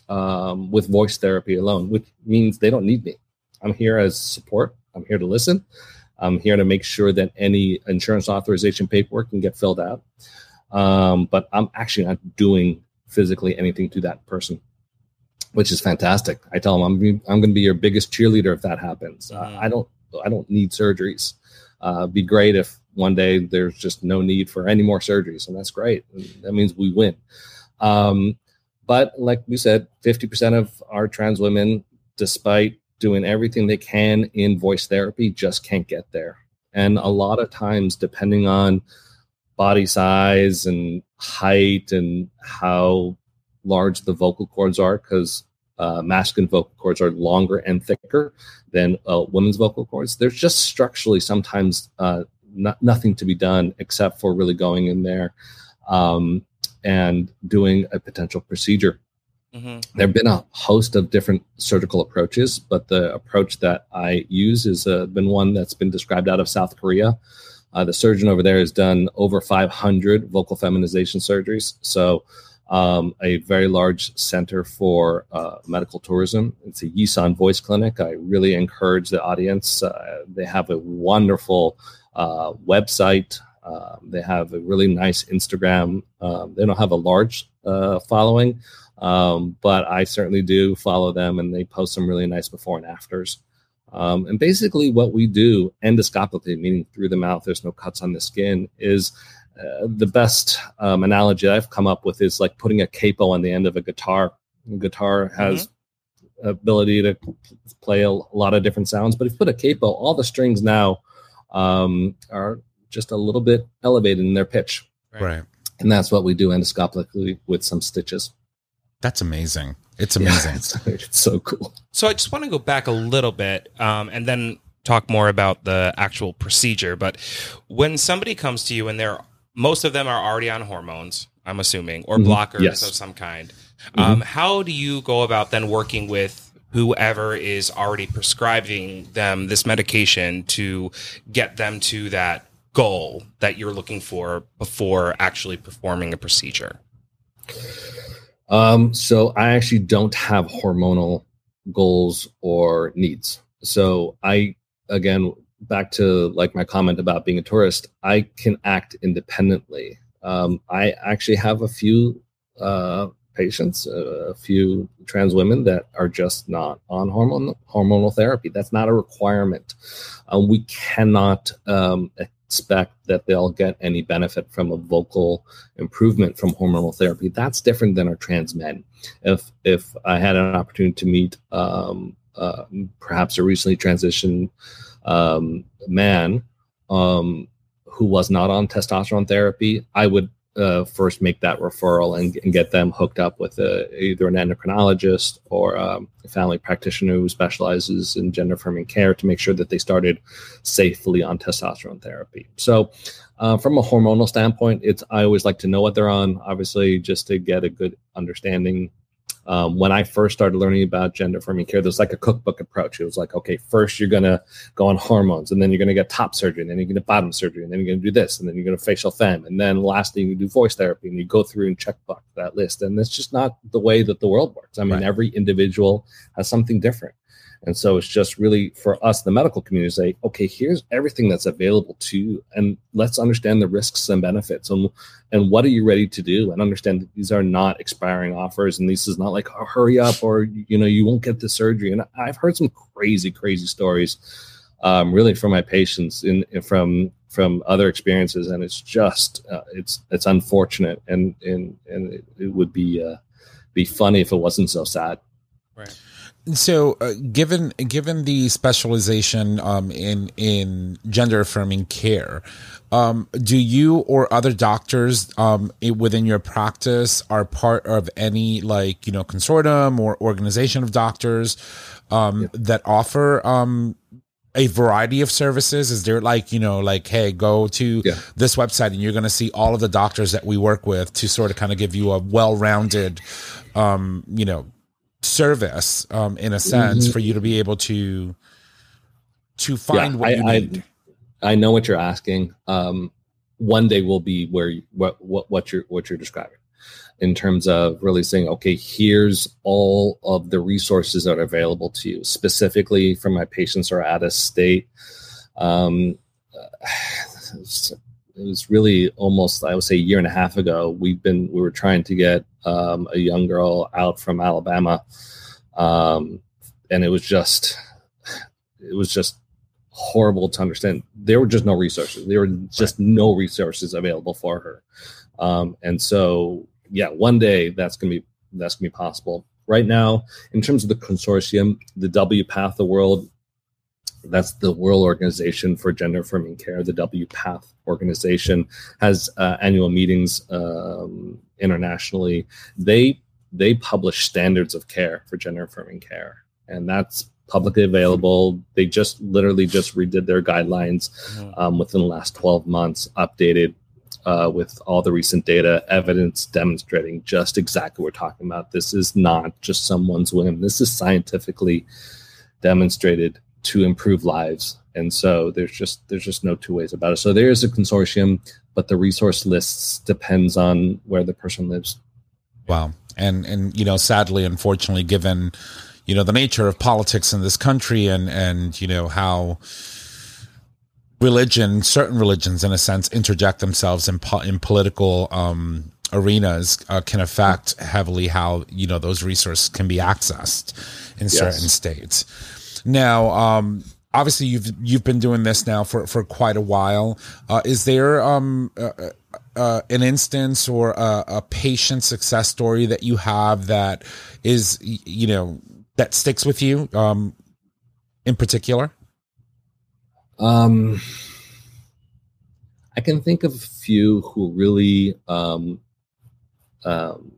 um, with voice therapy alone, which means they don't need me. I'm here as support. I'm here to listen. I'm here to make sure that any insurance authorization paperwork can get filled out. Um, but I'm actually not doing physically anything to that person, which is fantastic. I tell them I'm I'm going to be your biggest cheerleader if that happens. Uh, I don't I don't need surgeries. Uh, be great if one day there's just no need for any more surgeries, and that's great. That means we win. Um, but like we said, 50% of our trans women, despite doing everything they can in voice therapy just can't get there. And a lot of times, depending on body size and height and how large the vocal cords are, because uh, masculine vocal cords are longer and thicker than uh, women's vocal cords, there's just structurally sometimes uh, not, nothing to be done except for really going in there um, and doing a potential procedure. Mm-hmm. There have been a host of different surgical approaches, but the approach that I use has uh, been one that's been described out of South Korea. Uh, the surgeon over there has done over 500 vocal feminization surgeries. So, um, a very large center for uh, medical tourism. It's a Yeson Voice Clinic. I really encourage the audience. Uh, they have a wonderful uh, website. Um, they have a really nice Instagram. Um, they don't have a large uh, following, um, but I certainly do follow them, and they post some really nice before and afters. Um, and basically, what we do endoscopically, meaning through the mouth, there's no cuts on the skin, is uh, the best um, analogy I've come up with is like putting a capo on the end of a guitar. A guitar has mm-hmm. ability to play a, a, lot of different sounds, but if you put a capo, all the strings now um, are just a little bit elevated in their pitch. Right. And that's what we do endoscopically with some stitches. That's amazing. It's amazing. Yeah, it's, it's, so cool. So I just want to go back a little bit um, and then talk more about the actual procedure. But when somebody comes to you and they're most of them are already on hormones, I'm assuming, or mm-hmm. blockers yes. of some kind. Mm-hmm. Um, how do you go about then working with whoever is already prescribing them this medication to get them to that goal that you're looking for before actually performing a procedure? Um, so I actually don't have hormonal goals or needs. So I, again, back to like my comment about being a tourist, I can act independently. Um, I actually have a few uh, patients, uh, a few trans women that are just not on hormone hormonal therapy. That's not a requirement. Um, we cannot um, expect that they'll get any benefit from a vocal improvement from hormonal therapy. That's different than our trans men. If if I had an opportunity to meet um, uh, perhaps a recently transitioned um, man um, who was not on testosterone therapy, I would uh, first make that referral and, and, get them hooked up with a, either an endocrinologist or um, a family practitioner who specializes in gender affirming care to make sure that they started safely on testosterone therapy. So, uh, from a hormonal standpoint, it's I always like to know what they're on, obviously, just to get a good understanding um, when I first started learning about gender affirming care, there's like a cookbook approach. It was like, okay, first you're gonna go on hormones, and then you're gonna get top surgery, and then you're gonna bottom surgery, and then you're gonna do this, and then you're gonna facial fem, and then lastly you do voice therapy, and you go through and check that list. And it's just not the way that the world works. I mean, Right. every individual has something different. And so it's just really for us, the medical community, say, okay, here's everything that's available to you, and let's understand the risks and benefits, and and what are you ready to do, and understand that these are not expiring offers, and this is not like oh, hurry up or you know you won't get the surgery. And I've heard some crazy, crazy stories, um, really from my patients in from from other experiences, and it's just uh, it's it's unfortunate, and and and it, it would be uh, be funny if it wasn't so sad. So, uh, given given the specialization um, in in gender affirming care, um, do you or other doctors um, within your practice are part of any like you know consortium or organization of doctors um, that offer um, a variety of services? Is there like you know like hey go to Yeah. this website and you're going to see all of the doctors that we work with to sort of kind of give you a well rounded um, you know service um, in a sense for you to be able to to find what I, you need. I know what you're asking. Um, one day will be where you, what what what you're what you're describing in terms of really saying, okay, here's all of the resources that are available to you, specifically for my patients who are out of state. Um, <sighs> it was really almost I would say a year and a half ago. We've been we were trying to get um, a young girl out from Alabama, um, and it was just it was just horrible to understand. There were just no resources. There were just no resources available for her. Um, and so, yeah, one day that's gonna be that's gonna be possible. Right now, in terms of the consortium, the WPATH, the world, that's the World Organization for Gender Affirming Care. The WPATH organization has uh, annual meetings um, internationally. They they publish standards of care for gender affirming care, and that's publicly available. They just literally just redid their guidelines um, within the last 12 months, updated uh, with all the recent data, evidence demonstrating just exactly what we're talking about. This is not just someone's whim. This is scientifically demonstrated to improve lives. And so there's just there's just no two ways about it. So there is a consortium, but the resource lists depends on where the person lives. Wow. And and you know, sadly, unfortunately, given you know the nature of politics in this country and and you know how religion, certain religions, in a sense, interject themselves in po- in political um, arenas, uh, can affect heavily how you know those resources can be accessed in certain states. Now, um, obviously, you've you've been doing this now for for quite a while. Uh, is there um, uh, uh, an instance or a, a patient success story that you have that is you know that sticks with you um, in particular? Um, I can think of a few who really, um, um,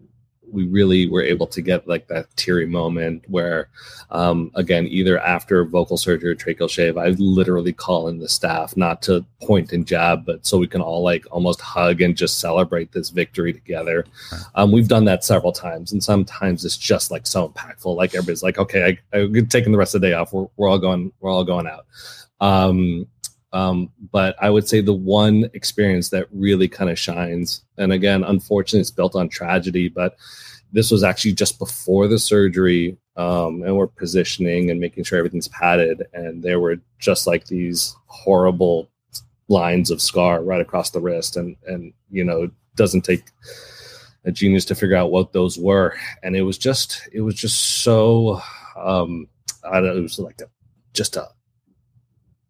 we really were able to get like that teary moment where, um, again, either after vocal surgery or tracheal shave, I literally call in the staff not to point and jab, but so we can all like almost hug and just celebrate this victory together. Um, we've done that several times, and sometimes it's just like so impactful. Like everybody's like, okay, I, I'm taking the rest of the day off. We're, we're all going, we're all going out. Um, um, but I would say the one experience that really kind of shines, and again, unfortunately, it's built on tragedy, but this was actually just before the surgery, um, and we're positioning and making sure everything's padded, and there were just like these horrible lines of scar right across the wrist, and and you know, doesn't take a genius to figure out what those were, and it was just it was just so um, I don't know, it was like a, just a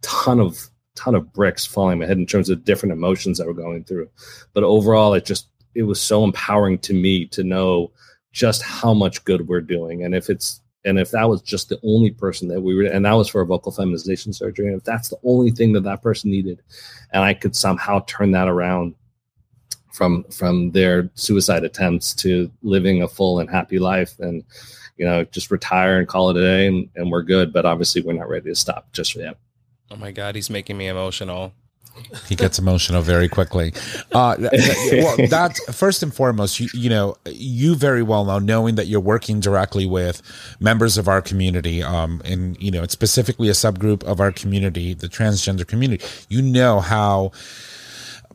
ton of ton of bricks falling my head in terms of different emotions that we're going through. But overall, it just it was so empowering to me to know just how much good we're doing. And if it's and if that was just the only person that we were, and that was for a vocal feminization surgery, and if that's the only thing that that person needed, and I could somehow turn that around from from their suicide attempts to living a full and happy life, and you know, just retire and call it a day, and, and we're good. But obviously, we're not ready to stop just yet. Oh my god, he's making me emotional. he gets emotional very quickly. Uh, well, that first and foremost, you, you know, you very well know, knowing that you're working directly with members of our community, um, and you know, it's specifically a subgroup of our community, the transgender community. You know how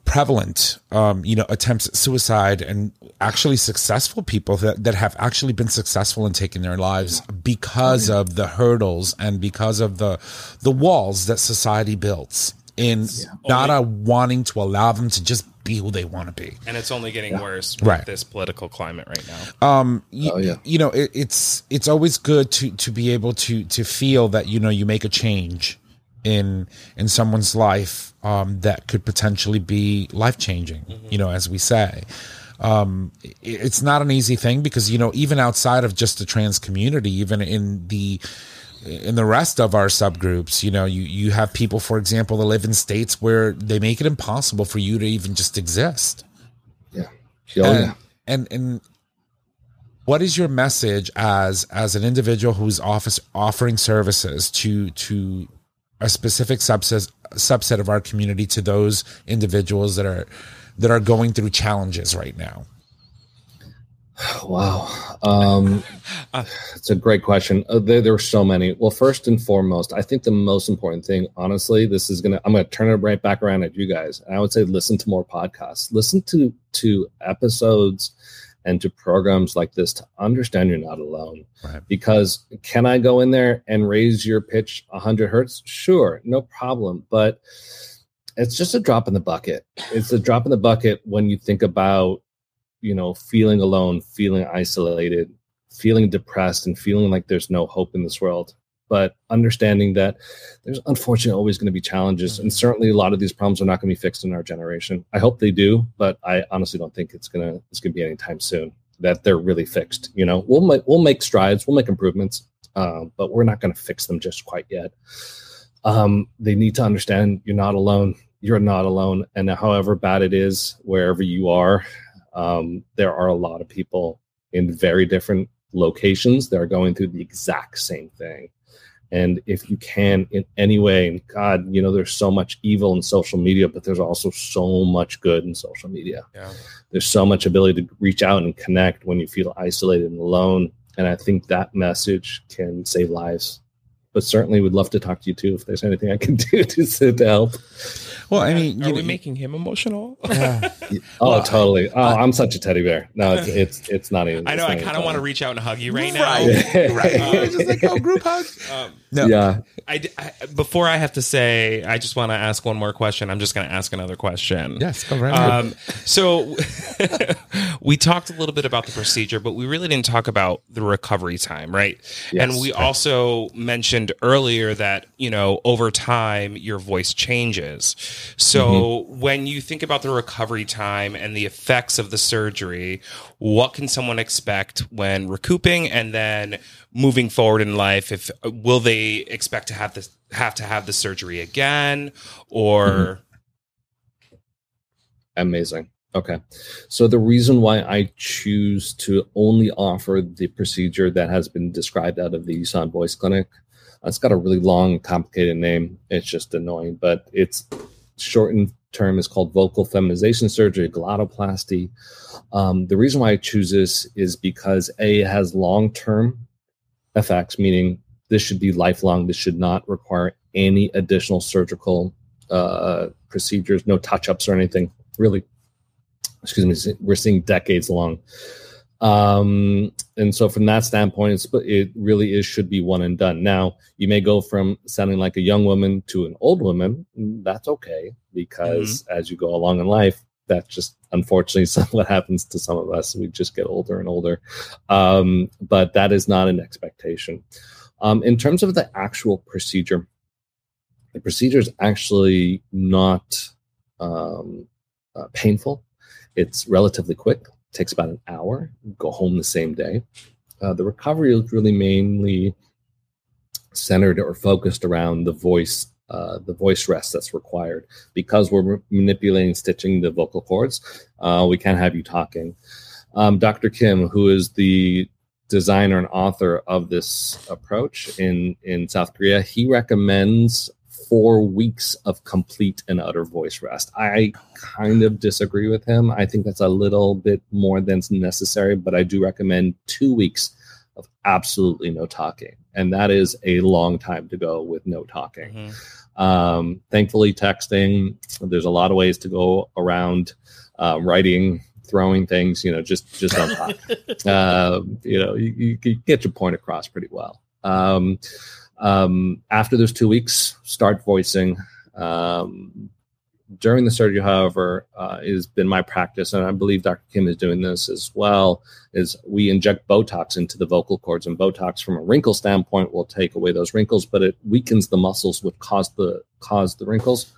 prevalent, um, you know, attempts at suicide and actually successful people that, that have actually been successful in taking their lives because of the hurdles and because of the the walls that society builds in not a wanting to allow them to just be who they want to be. And it's only getting worse with Right. this political climate right now. Um, y- Oh, yeah. you know, it, it's it's always good to to be able to to feel that you know you make a change in in someone's life um, that could potentially be life changing. You know, as we say. Um, it's not an easy thing because you know even outside of just the trans community, even in the in the rest of our subgroups, you know, you, you have people, for example, that live in states where they make it impossible for you to even just exist. Yeah. Oh, and, yeah. and and what is your message as as an individual who's office offering services to to a specific subset subset of our community to those individuals that are that are going through challenges right now? Wow. Um, it's a great question. Uh, there, there are so many. Well, first and foremost, I think the most important thing, honestly, this is gonna. I'm gonna turn it right back around at you guys. And I would say, listen to more podcasts. Listen to to episodes and to programs like this to understand you're not alone. Right. Because can I go in there and raise your pitch 100 hertz? Sure, no problem. But it's just a drop in the bucket. It's a drop in the bucket when you think about you know, feeling alone, feeling isolated, feeling depressed, and feeling like there's no hope in this world. But understanding that there's unfortunately always going to be challenges, and certainly a lot of these problems are not going to be fixed in our generation. I hope they do, but I honestly don't think it's gonna it's gonna be anytime soon that they're really fixed. You know, we'll make we'll make strides, we'll make improvements, uh, but we're not going to fix them just quite yet. Um, they need to understand you're not alone. You're not alone, and however bad it is, wherever you are, um, there are a lot of people in very different locations that are going through the exact same thing. And if you can, in any way, and God, you know, there's so much evil in social media, but there's also so much good in social media. Yeah. There's so much ability to reach out and connect when you feel isolated and alone. And I think that message can save lives. But certainly we'd love to talk to you too if there's anything I can <laughs> do to, to help. Well, I mean, Are you we know, making him emotional? <laughs> <laughs> Oh, totally. Oh, I'm such a teddy bear. No, it's <laughs> it's, it's not even. I know. I kind of want to reach out and hug you right, Right. now. right. Um, You're just like, oh, group hug. Um, No. Yeah. I, d- I- before I have to say, I just want to ask one more question. I'm just going to ask another question. Yes, go right ahead. Um, so we talked a little bit about the procedure, but we really didn't talk about the recovery time, right? Yes. and we also mentioned earlier that you know over time your voice changes. So mm-hmm. when you think about the recovery time and the effects of the surgery, what can someone expect when recouping and then moving forward in life? If will they expect to have this have to have the surgery again or mm-hmm. Amazing. Okay. So the reason why I choose to only offer the procedure that has been described out of the Yeson Voice Clinic, it's got a really long, complicated name. It's just annoying, but it's shortened term is called vocal feminization surgery, glottoplasty. Um, the reason why I choose this is because A, has long term effects, meaning this should be lifelong. This should not require any additional surgical uh, procedures, no touch ups or anything. Really, excuse me, we're seeing decades long. Um, and so from that standpoint, it's, it really is should be one and done. Now, you may go from sounding like a young woman to an old woman. That's okay because as you go along in life, that's just unfortunately <laughs> some, what happens to some of us. We just get older and older. Um, but that is not an expectation. Um, in terms of the actual procedure, the procedure is actually not um, uh, painful. It's relatively quick. Takes about an hour. Go home the same day. Uh, the recovery is really mainly centered or focused around the voice, uh, the voice rest that's required because we're manipulating, stitching the vocal cords. Uh, we can't have you talking. Um, Dr. Kim, who is the designer and author of this approach in in South Korea, he recommends four weeks of complete and utter voice rest. I kind of disagree with him. I think that's a little bit more than necessary, but I do recommend two weeks of absolutely no talking. And that is a long time to go with no talking. Mm-hmm. Um, thankfully, texting, there's a lot of ways to go around uh, writing, throwing things, you know, just, just don't talk. <laughs> uh, you know, you, you, you get your point across pretty well. Um, um, after those two weeks, start voicing. Um, during the surgery, however, uh, has been my practice, and I believe Dr. Kim is doing this as well. Is we inject Botox into the vocal cords, and Botox, from a wrinkle standpoint, will take away those wrinkles, but it weakens the muscles, which cause the cause the wrinkles.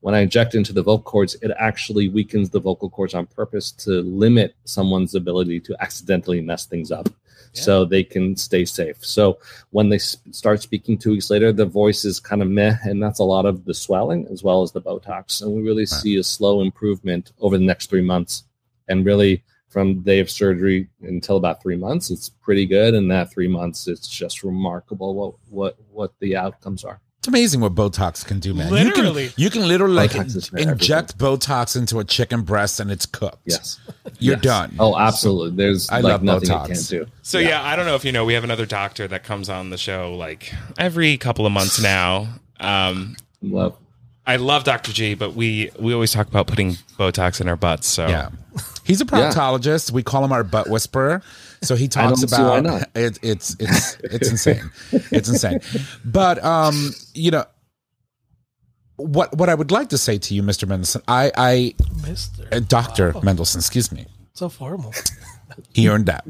When I inject into the vocal cords, it actually weakens the vocal cords on purpose to limit someone's ability to accidentally mess things up so they can stay safe. So when they sp- start speaking two weeks later, the voice is kind of meh, and that's a lot of the swelling as well as the Botox. And we really see a slow improvement over the next three months. And really, from day of surgery until about three months, it's pretty good. And that three months, it's just remarkable what what what the outcomes are. It's amazing what Botox can do, man. Literally. you can, you can literally like Botox is inject Botox into a chicken breast and it's cooked. Yes. you're Yes. done. Oh, absolutely. There's I like love nothing Botox. you can't do. So yeah. I don't know if you know, we have another doctor that comes on the show like every couple of months now. Um, Love. I love Dr. G, but we we always talk about putting Botox in our butts. So Yeah. He's a proctologist. We call him our butt whisperer. So he <laughs> talks don't see why about not. it, it's it's it's insane. It's insane. But um, you know what what I would like to say to you, Mr. Mendelsohn, I I Mister. uh, Dr. Mendelsohn, excuse me. So formal. He earned that.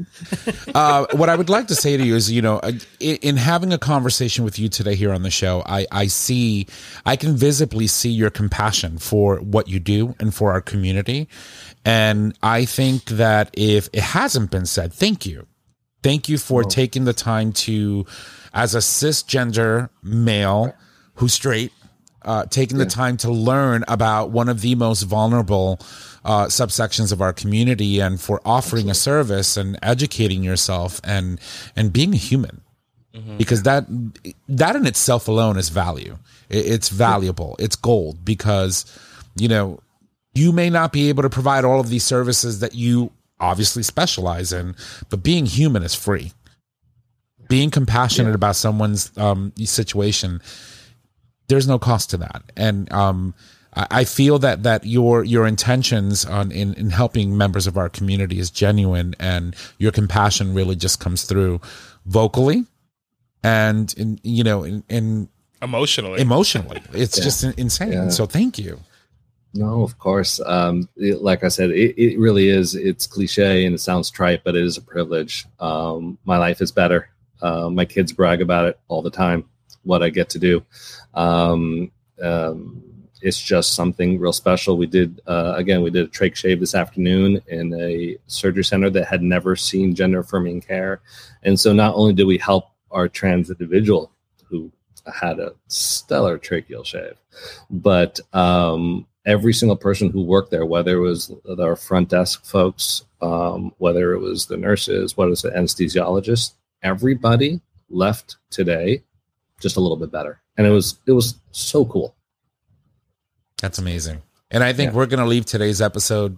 Uh, what I would like to say to you is, you know, in, in having a conversation with you today here on the show, I, I see, I can visibly see your compassion for what you do and for our community. And I think that if it hasn't been said, thank you. Thank you for taking the time to, as a cisgender male who's straight, uh, taking the time to learn about one of the most vulnerable uh, subsections of our community and for offering a service and educating yourself and and being a human. Because that that in itself alone is value. It- it's valuable. It's gold because you know you may not be able to provide all of these services that you obviously specialize in but being human is free. Being compassionate about someone's um, situation there's no cost to that and um I I feel that that your your intentions on in, in helping members of our community is genuine and your compassion really just comes through vocally and in you know in, in emotionally. emotionally it's Yeah. just insane Yeah. so thank you No, of course. Um, it- like I said, it, it really is. It's cliche and it sounds trite, but it is a privilege. Um, my life is better. Uh, my kids brag about it all the time. What I get to do. Um, um, it's just something real special. We did uh, again. We did a trach shave this afternoon in a surgery center that had never seen gender affirming care, and so not only did we help our trans individual who had a stellar tracheal shave, but um, every single person who worked there, whether it was our front desk folks, um, whether it was the nurses, whether it was the anesthesiologist, everybody left today just a little bit better, and it was it was so cool. that's amazing and i think Yeah. we're going to leave today's episode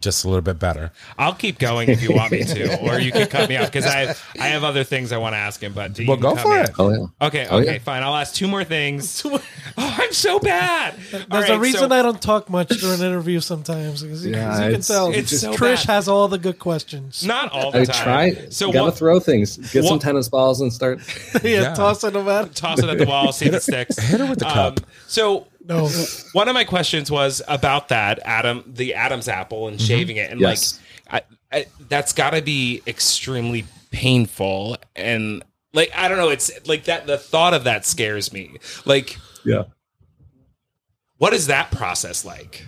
just a little bit better I'll keep going if you want me to, <laughs> or you can cut me off because I I have other things I want to ask him. But well go for it. Oh yeah. Okay, Oh, okay, yeah. fine. I'll ask two more things. <laughs> <laughs> Oh, I'm so bad. There's All a reason so- I don't talk much during interviews sometimes. Because you, Yeah, as you can it's- tell, it's so Trish bad. has all the good questions. not all the I time. try. So So gotta what, throw things. Get some tennis balls and start. yeah, Yeah. tossing them out. toss it at the wall, see if it sticks. hit her with the um, cup. so No, <laughs> one of my questions was about that Adam, the Adam's apple, and shaving it, and Yes. like, I, I, that's got to be extremely painful, and like I don't know, it's like that. The thought of that scares me. Like, Yeah. what is that process like?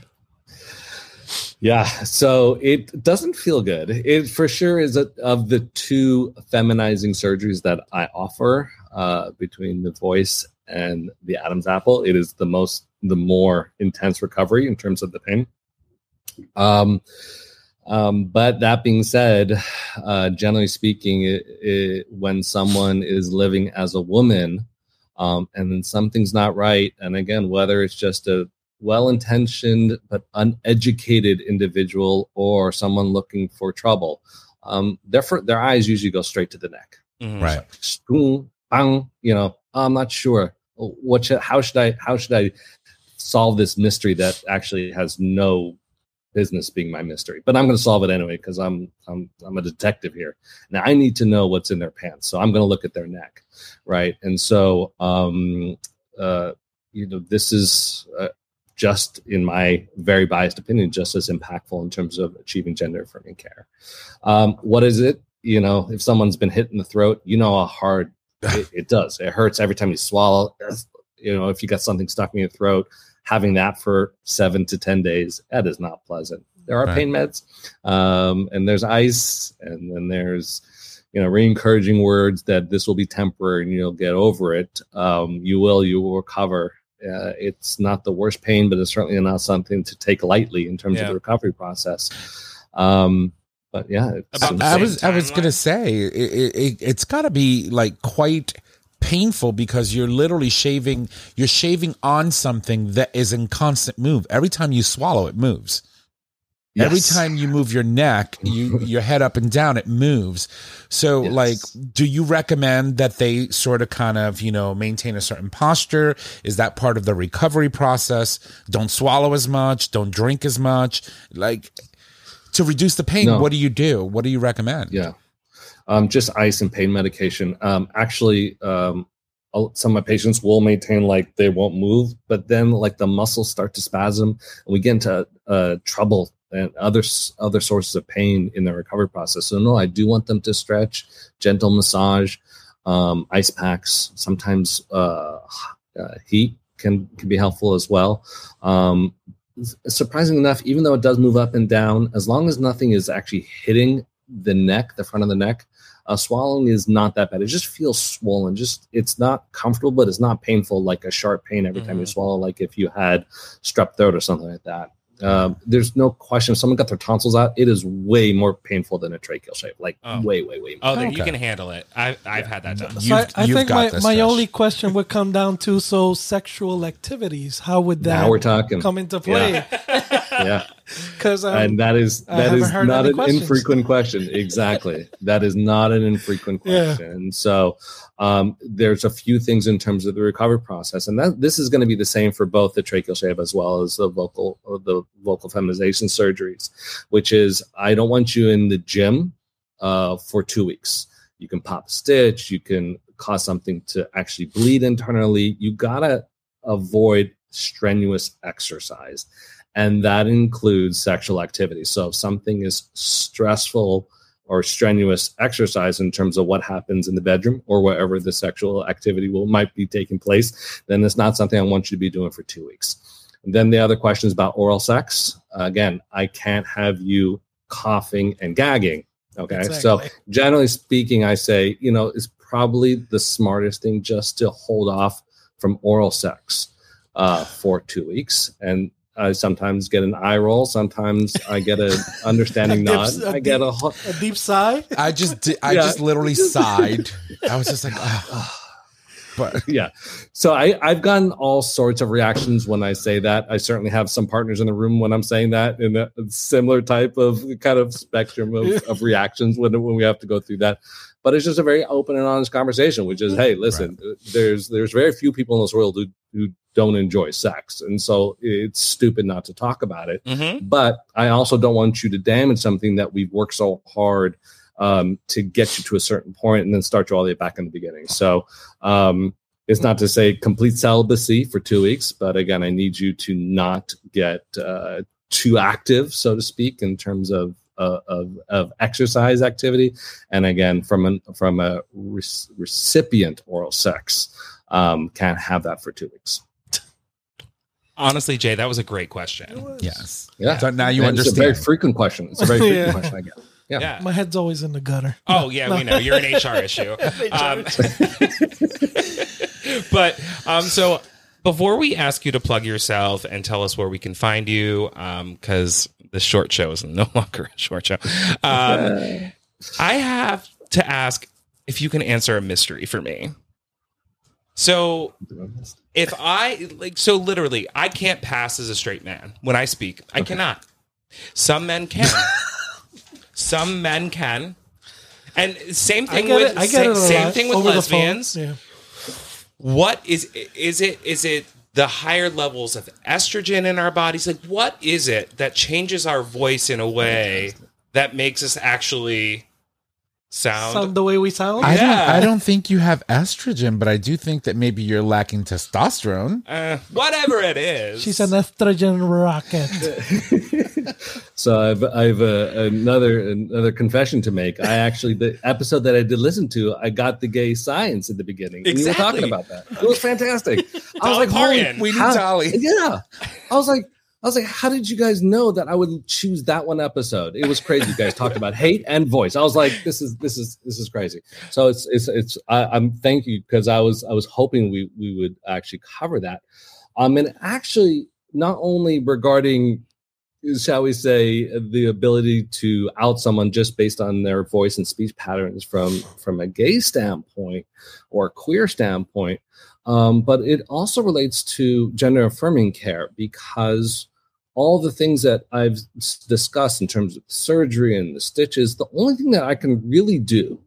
Yeah, so it doesn't feel good. It for sure is a, of the two feminizing surgeries that I offer uh, between the voice and the Adam's apple. It is the most, the more intense recovery in terms of the pain. Um, um, but that being said, uh, generally speaking, it, it, when someone is living as a woman, um, and then something's not right. And again, whether it's just a well-intentioned but uneducated individual or someone looking for trouble, um, their fir- their eyes usually go straight to the neck. Mhm. Right. Boom, bang, you know, I'm not sure. What should, how should I how should I solve this mystery that actually has no business being my mystery? But I'm going to solve it anyway because I'm I'm I'm a detective here. Now I need to know what's in their pants, so I'm going to look at their neck, right? And so, um, uh, you know, this is. Uh, just in my very biased opinion, just as impactful in terms of achieving gender affirming care. Um, what is it? You know, if someone's been hit in the throat, you know how hard it, <laughs> it does. It hurts every time you swallow. You know, if you got something stuck in your throat, having that for seven to 10 days, that is not pleasant. There are Right. pain meds, um, and there's ice, and then there's, you know, re encouraging words that this will be temporary and you'll get over it. Um, you will, you will recover. Uh, it's not the worst pain, but it's certainly not something to take lightly in terms Yeah. of the recovery process. Um, but yeah, it's, I same was I was gonna say it, it, it, it's got to be like quite painful because you're literally shaving you're shaving on something that is in constant move. Every time you swallow, it moves. Every time you move your neck, you your head up and down, it moves. So, Yes. like, do you recommend that they sort of kind of you know maintain a certain posture? Is that part of the recovery process? Don't swallow as much. Don't drink as much. Like to reduce the pain. No. What do you do? What do you recommend? Yeah. Um, just ice and pain medication. Um, actually, um, some of my patients will maintain like they won't move, but then like the muscles start to spasm, and we get into uh, trouble and other other sources of pain in the recovery process. So no, I do want them to stretch, gentle massage, um, ice packs. Sometimes uh, uh, heat can can be helpful as well. Um, surprising enough, even though it does move up and down, as long as nothing is actually hitting the neck, the front of the neck, uh, swallowing is not that bad. It just feels swollen. Just it's not comfortable, but it's not painful like a sharp pain every time you Mhm. swallow, like if you had strep throat or something like that. Um, there's no question. If someone got their tonsils out, it is way more painful than a tracheal shave. Like Oh. way, way, way. More. Oh, then you can handle it. I, I've had that done. So You've- I, I you've think got my, this, my only question would come down to so sexual activities. How would that now we're talking. come into play? yeah. <laughs> Because <laughs> um, and that is that is haven't is heard not an questions. infrequent question. Exactly. <laughs> That is not an infrequent Yeah. question. So um, there's a few things in terms of the recovery process and that this is going to be the same for both the tracheal shave as well as the vocal the vocal feminization surgeries which is i don't want you in the gym uh, for two weeks. You can pop a stitch you can cause something to actually bleed internally. You gotta avoid strenuous exercise and that includes sexual activity. So if something is stressful or strenuous exercise in terms of what happens in the bedroom or wherever the sexual activity will might be taking place, then it's not something I want you to be doing for two weeks. And then the other question is about oral sex. again, I can't have you coughing and gagging. Okay, so generally speaking, I say you know it's probably the smartest thing just to hold off from oral sex uh, for two weeks and I sometimes get an eye roll. Sometimes I get an understanding <laughs> A nod. dips- a I get a, deep- a deep sigh. I just di- I Yeah. just literally <laughs> sighed. I was just like, "Ah." but <laughs> yeah. So I I've gotten all sorts of reactions when I say that. I certainly have some partners in the room when I'm saying that in a similar type of kind of spectrum of, of reactions when when we have to go through that. But it's just a very open and honest conversation, which is, hey, listen, there's there's very few people in this world who who don't enjoy sex, and so it's stupid not to talk about it. Mm-hmm. but I also don't want you to damage something that we've worked so hard um, to get you to a certain point and then start you all the way back in the beginning. So um, it's not to say complete celibacy for two weeks, but again, I need you to not get uh, too active, so to speak, in terms of. Uh, of, of exercise activity and again from an from a re- recipient oral sex um, can't have that for two weeks Honestly, Jay, that was a great question. yes. yeah So now you And It's a very frequent question. It's a very <laughs> frequent Yeah. question I get. Yeah. Yeah. My head's always in the gutter. Oh yeah, we know you're an HR <laughs> issue. Um, <laughs> but um, so before we ask you to plug yourself and tell us where we can find you, because the short show is no <laughs> longer a short show, um, I have to ask if you can answer a mystery for me. So if I like so literally I can't pass as a straight man when I speak. I cannot. Some men can. Some men can. And same thing with it. I get it. a same lot thing with over lesbians. Yeah. What is is it is it the higher levels of estrogen in our bodies? Like what is it that changes our voice in a way that makes us actually sound, Sound the way we sound. I don't. I don't think you have estrogen, but I do think that maybe you're lacking testosterone. uh, whatever it is. She's an estrogen rocket. <laughs> So I've I've uh, another another confession to make. I actually the episode that I did listen to, I got the gay science at the beginning. And you were talking about that. It was fantastic. <laughs> I was like, holy, We need how- Dolly. Yeah, I was like. I was like, how did you guys know that I would choose that one episode? It was crazy. You guys talked about hate and voice. I was like, this is this is this is crazy. So it's it's it's I, I'm thank you because I was I was hoping we we would actually cover that. Um and actually not only regarding shall we say the ability to out someone just based on their voice and speech patterns from from a gay standpoint or a queer standpoint um, but it also relates to gender affirming care because all the things that i've discussed in terms of surgery and the stitches the only thing that i can really do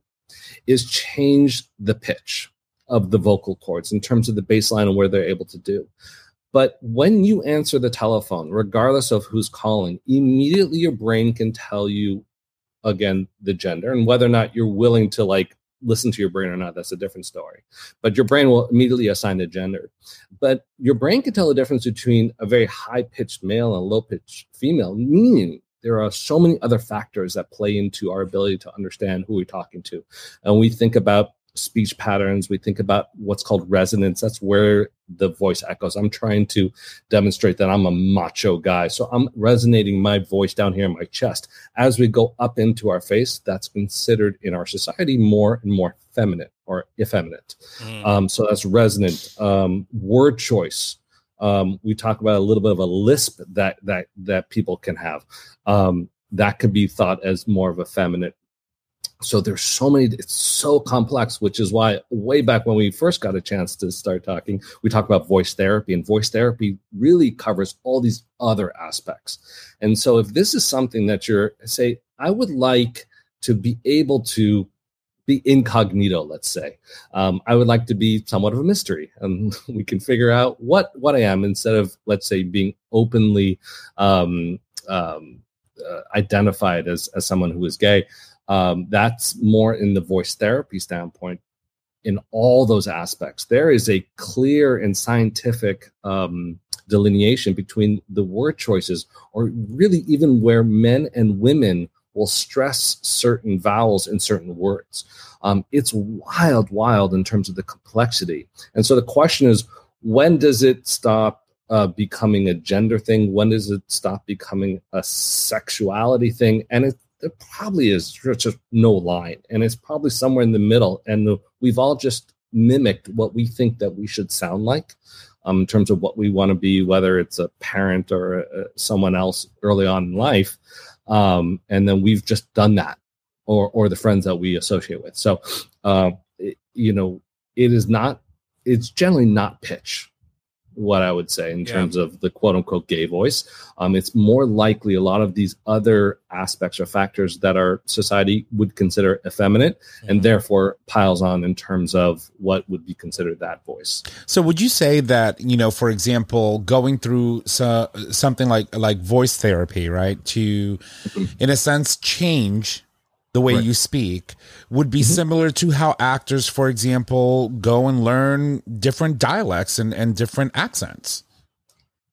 is change the pitch of the vocal cords in terms of the baseline and where they're able to do. But when you answer the telephone, regardless of who's calling, immediately your brain can tell you again the gender and whether or not you're willing to like listen to your brain or not. That's a different story. But your brain will immediately assign a gender. But your brain can tell the difference between a very high pitched male and low pitched female, meaning there are so many other factors that play into our ability to understand who we're talking to. And we think about speech patterns, we think about what's called resonance. That's where the voice echoes. I'm trying to demonstrate that I'm a macho guy. So I'm resonating my voice down here in my chest. As we go up into our face, that's considered in our society more and more feminine or effeminate. Mm. Um, so that's resonant. Um, word choice. Um, we talk about a little bit of a lisp that that that people can have. Um, that could be thought as more of a feminine. So there's so many. It's so complex, which is why way back when we first got a chance to start talking, we talked about voice therapy, and voice therapy really covers all these other aspects. And so if this is something that you're say, I would like to be able to be incognito let's say um, i would like to be somewhat of a mystery and <laughs> we can figure out what what i am instead of let's say being openly um, um, uh, identified as as someone who is gay um, that's more in the voice therapy standpoint in all those aspects there is a clear and scientific um, delineation between the word choices or really even where men and women will stress certain vowels in certain words. Um, it's wild, wild in terms of the complexity. And so the question is, when does it stop uh, becoming a gender thing? When does it stop becoming a sexuality thing? And it, there probably is just no line, and it's probably somewhere in the middle. And we've all just mimicked what we think that we should sound like. Um, in terms of what we want to be, whether it's a parent or uh, someone else early on in life, um, and then we've just done that or or the friends that we associate with so uh, it- you know it is not it's generally not pitch what i would say in Yeah. terms of the quote unquote gay voice. Um, it's more likely a lot of these other aspects or factors that our society would consider effeminate and therefore piles on in terms of what would be considered that voice. So would you say that, you know, for example, going through so, something like like voice therapy, right, to in a sense change the way Right. you speak would be similar to how actors, for example, go and learn different dialects and, and different accents.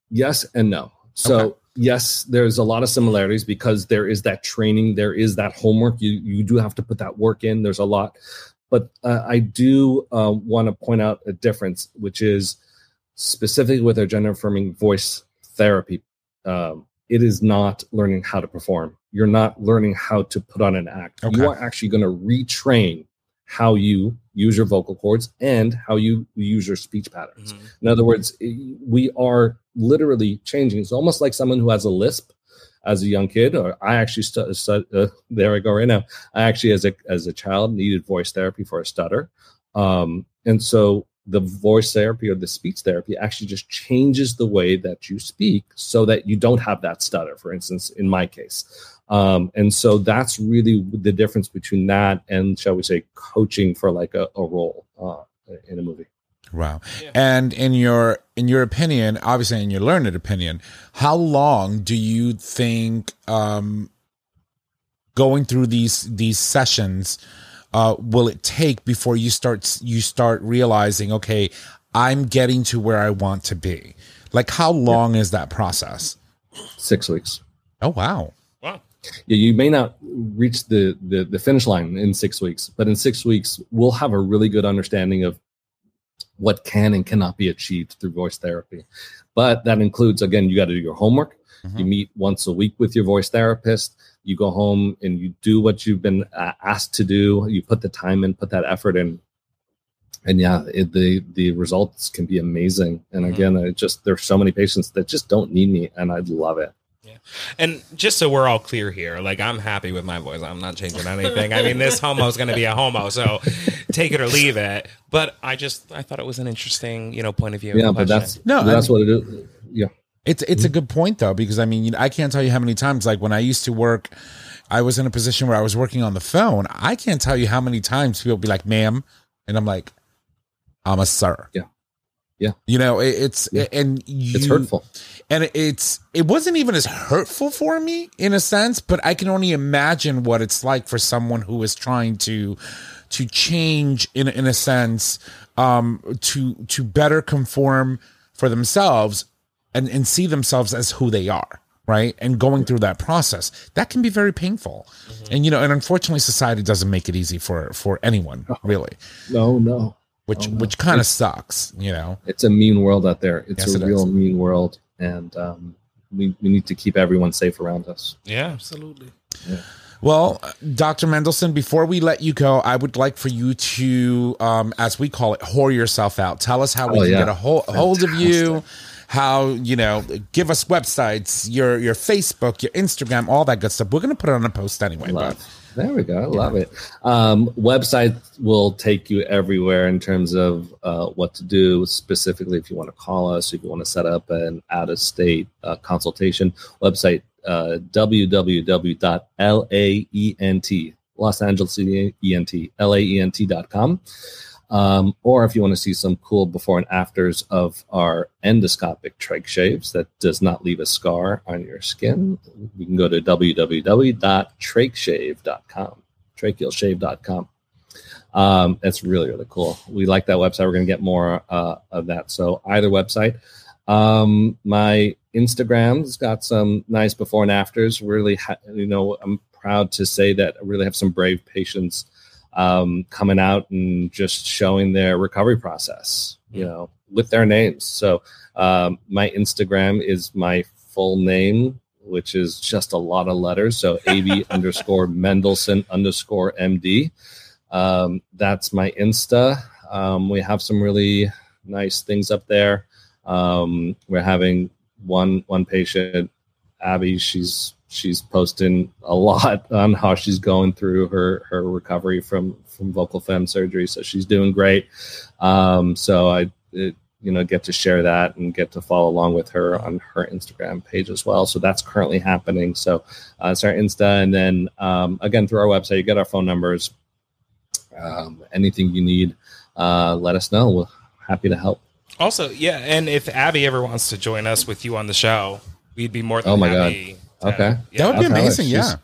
Yes and no. So Okay. yes, there's a lot of similarities because there is that training, there is that homework. You you do have to put that work in. There's a lot, but uh, I do uh, want to point out a difference, which is specifically with our gender affirming voice therapy. Um, it is not learning how to perform. You're not learning how to put on an act. Okay. You are actually going to retrain how you use your vocal cords and how you use your speech patterns. Mhm. In other words, we are literally changing. It's almost like someone who has a lisp as a young kid, or I actually stu- stu- uh, there I go right now. I actually, as a as a child, needed voice therapy for a stutter, um, and so the voice therapy or the speech therapy actually just changes the way that you speak so that you don't have that stutter for instance in my case. Um, and so that's really the difference between that and shall we say coaching for like a, a role uh, in a movie. Wow. And in your in your opinion, obviously in your learned opinion, how long do you think um going through these these sessions uh will it take before you start you start realizing okay, I'm getting to where I want to be? Like how long is that process? six weeks Oh wow. Wow. yeah, you may not reach the, the the finish line in six weeks, but in six weeks we'll have a really good understanding of what can and cannot be achieved through voice therapy. But that includes again, you got to do your homework. You meet once a week with your voice therapist. You go home and you do what you've been uh, asked to do. You put the time in, put that effort in, and yeah, it, the the results can be amazing. And again, I just there's so many patients that just don't need me, and I love it. yeah. And just so we're all clear here, like I'm happy with my voice. I'm not changing anything. I mean, this <laughs> homo is going to be a homo, so take it or leave it. But I just I thought it was an interesting, you know, point of view. Yeah, but that's No, no, that's what it is. Yeah. It's it's a good point though because I mean I can't tell you how many times like when I used to work, I was in a position where I was working on the phone. I can't tell you how many times people be like, "Ma'am," and I'm like, "I'm a sir." Yeah. Yeah. You know, it, it's Yeah. and you, It's hurtful. and it's it wasn't even as hurtful for me in a sense, but I can only imagine what it's like for someone who is trying to to change in in a sense um to to better conform for themselves and and see themselves as who they are right and going through that process that can be very painful and you know and unfortunately society doesn't make it easy for for anyone really No, no. which Oh, no. which kind of sucks you know it's a mean world out there. It's Yes, a it real is. mean world, and um, we, we need to keep everyone safe around us. yeah. Absolutely. yeah. Well, Dr. Mendelsohn, before we let you go, I would like for you to, um, as we call it, whore yourself out. Tell us how we Oh, can yeah. get a hold, hold of you, how, you know, give us websites, your your Facebook, your Instagram, all that good stuff. We're going to put it on a post anyway. But Love. There we go. I love it. Um, website will take you everywhere in terms of uh, what to do. Specifically, if you want to call us, if you want to set up an out of state uh, consultation, website uh, www.laent Los Angeles ENT laent.com. Um, or if you want to see some cool before and afters of our endoscopic trach shaves that does not leave a scar on your skin, you can go to www.trachshave.com, trachealshave.com. Um, really, really cool. We like that website. We're going to get more uh, of that. So either website. Um, my Instagram's got some nice before and afters. Really, ha- you know, I'm proud to say that I really have some brave patients um, coming out and just showing their recovery process, you know, with their names. So um, my Instagram is my full name, which is just a lot of letters. So AB <laughs> underscore Mendelsohn underscore MD. Um, that's my Insta. Um, we have some really nice things up there. Um, we're having one one patient, Abby. She's she's posting a lot <laughs> on how she's going through her her recovery from from vocal fem surgery. So she's doing great. Um, so I it, you know get to share that and get to follow along with her on her Instagram page as well. So that's currently happening. So uh, it's our Insta, and then um, again through our website, you get our phone numbers. Um, anything you need, uh, let us know. We're happy to help. Also, yeah, and if Abby ever wants to join us with you on the show, we'd be more than Oh my happy. to- Okay. Yeah, that would be I'll tell her. amazing. She's- Yeah.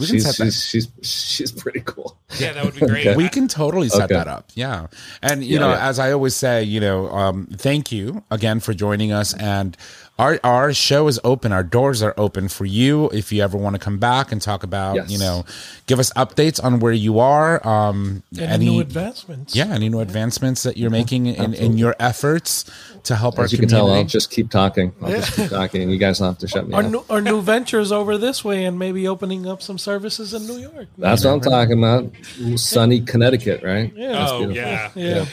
We can She's, set that. she's she's she's pretty cool. yeah, that would be great. Okay. we can totally set Okay. that up yeah and you Yeah, know yeah. as i always say you know um thank you again for joining us and our our show is open our doors are open for you if you ever want to come back and talk about Yes. you know give us updates on where you are um And any new advancements. yeah any new advancements that you're making in, in your efforts to help our As you can tell, I'll community just keep talking. I'll just keep <laughs> talking. You guys don't have to shut me Our up. new, our new ventures over this way and maybe opening up some services in New York. That's what I'm talking about. Sunny Connecticut, right? Yeah. That's Oh beautiful. yeah. Yeah.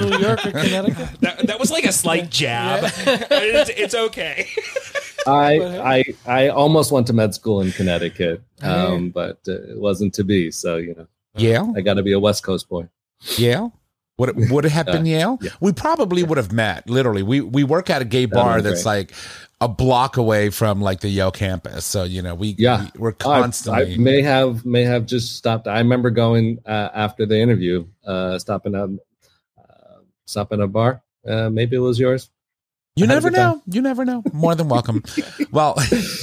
New York or <laughs> Connecticut. That, that was like a slight jab. <laughs> it's, it's okay. <laughs> I I I almost went to med school in Connecticut, um, but uh, it wasn't to be. So you know, yale I got to be a West Coast boy. yale Would it, would it have been Yale? We probably would have met. Literally, we we work at a gay bar that's great. like a block away from like the Yale campus. So you know, we Yeah. we, are I- constantly. I, may have may have just stopped. I remember going uh, after the interview, uh, stopping at uh, stopping at a bar. Uh, maybe it was yours. You I never good time. know. You never know. <laughs> More than welcome. <laughs> well,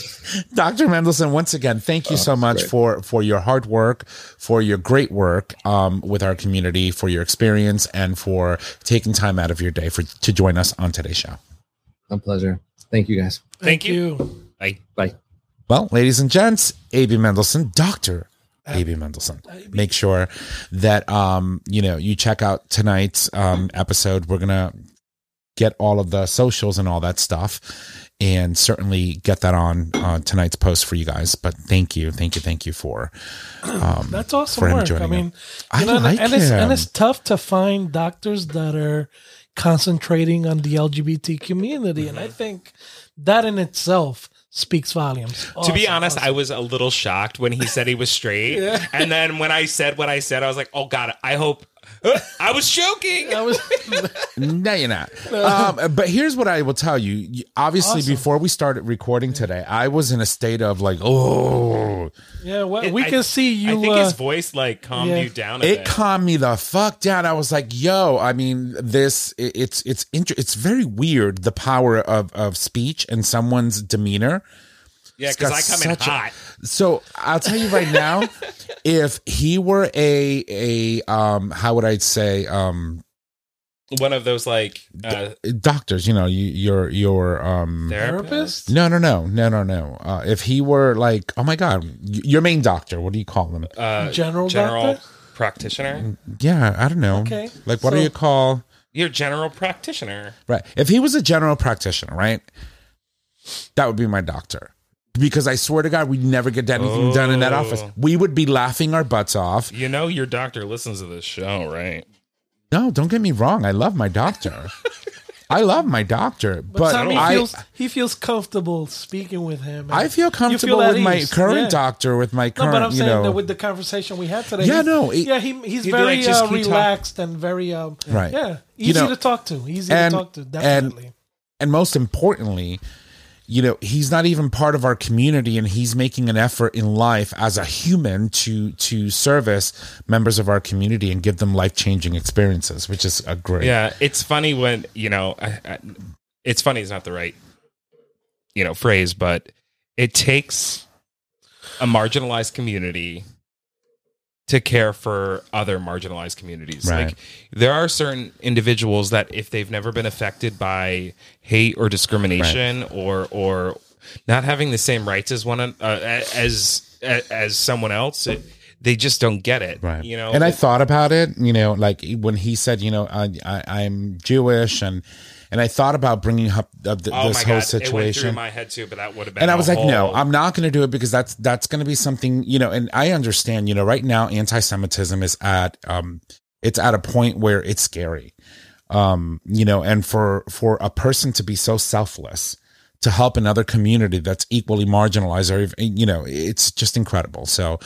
<laughs> Dr. Mendelsohn, once again, thank you Oh, so much great. for for your hard work, for your great work um, with our community, for your experience, and for taking time out of your day for to join us on today's show. My pleasure. Thank you guys. Thank you. Bye. Bye. Well, ladies and gents, A.B. Mendelsohn, Dr. A.B. Mendelsohn. Make sure that um, you know, you check out tonight's um episode. We're gonna get all of the socials and all that stuff and certainly get that on uh, tonight's post for you guys. But thank you, thank you, thank you for um That's awesome for him work. I mean, in. I know, like and it's and it's tough to find doctors that are concentrating on the LGBT community, and I think that in itself speaks volumes. to be honest, awesome. I was a little shocked when he said he was straight. <laughs> And then when I said what I said, I was like, oh God, I hope. I was joking. I was <laughs> No, you're not. Um, but here's what I will tell you. You- Obviously, Awesome. before we started recording today, I was in a state of like, oh, yeah. Well, It- we I- can see you. I think uh, his voice like calmed yeah. you down a it bit. calmed me the fuck down. I was like, yo, I mean, this it- it's it's inter- it's very weird the power of of speech and someone's demeanor. Yeah, because I come in such a- hot. So I'll tell you right now, <laughs> if he were a a um how would I say um One of those like uh, doctors, you know, you your your um therapist. therapist. no no no no no no uh, if he were like oh my god your main doctor what do you call them Uh, General general doctor? practitioner. yeah I don't know Okay, like what do you call Your general practitioner. Right. If he was a general practitioner, right, that would be my doctor. Because I swear to God, we'd never get anything done in that Oh. office. We would be laughing our butts off. You know your doctor listens to this show, right? No, don't get me wrong. I love my doctor. I love my doctor, But, but, Tommy I feels he feels comfortable speaking with him. I feel comfortable at with my current Yeah. doctor, with my No, current, but I'm you saying know, that with the conversation we had today. Yeah, he's- no, it- yeah, he, he's very like, uh, keep talking. relaxed and very um, Right. Yeah, You easy know, to talk to. Easy and- to talk to. Definitely. and most importantly, you know, he's not even part of our community and he's making an effort in life as a human to to service members of our community and give them life-changing experiences, which is a great. Yeah, it's funny when you know. I, I, it's funny is not the right you know phrase, but it takes a marginalized community to care for other marginalized communities. Right. Like there are certain individuals that if they've never been affected by hate or discrimination or or not having the same rights as one uh, as as someone else, it, they just don't get it. Right. You know. and I thought about it, you know, like when he said, you know, I, I, I'm Jewish and, and I thought about bringing up the, the, oh this my whole god, it went through my head too, but that would have been. and I was like, no, I'm not going to do it because that's that's going to be something, you know. And I understand, you know, right now anti-Semitism is at um, it's at a point where it's scary, um, you know, and for for a person to be so selfless to help another community that's equally marginalized, or you know, it's just incredible. So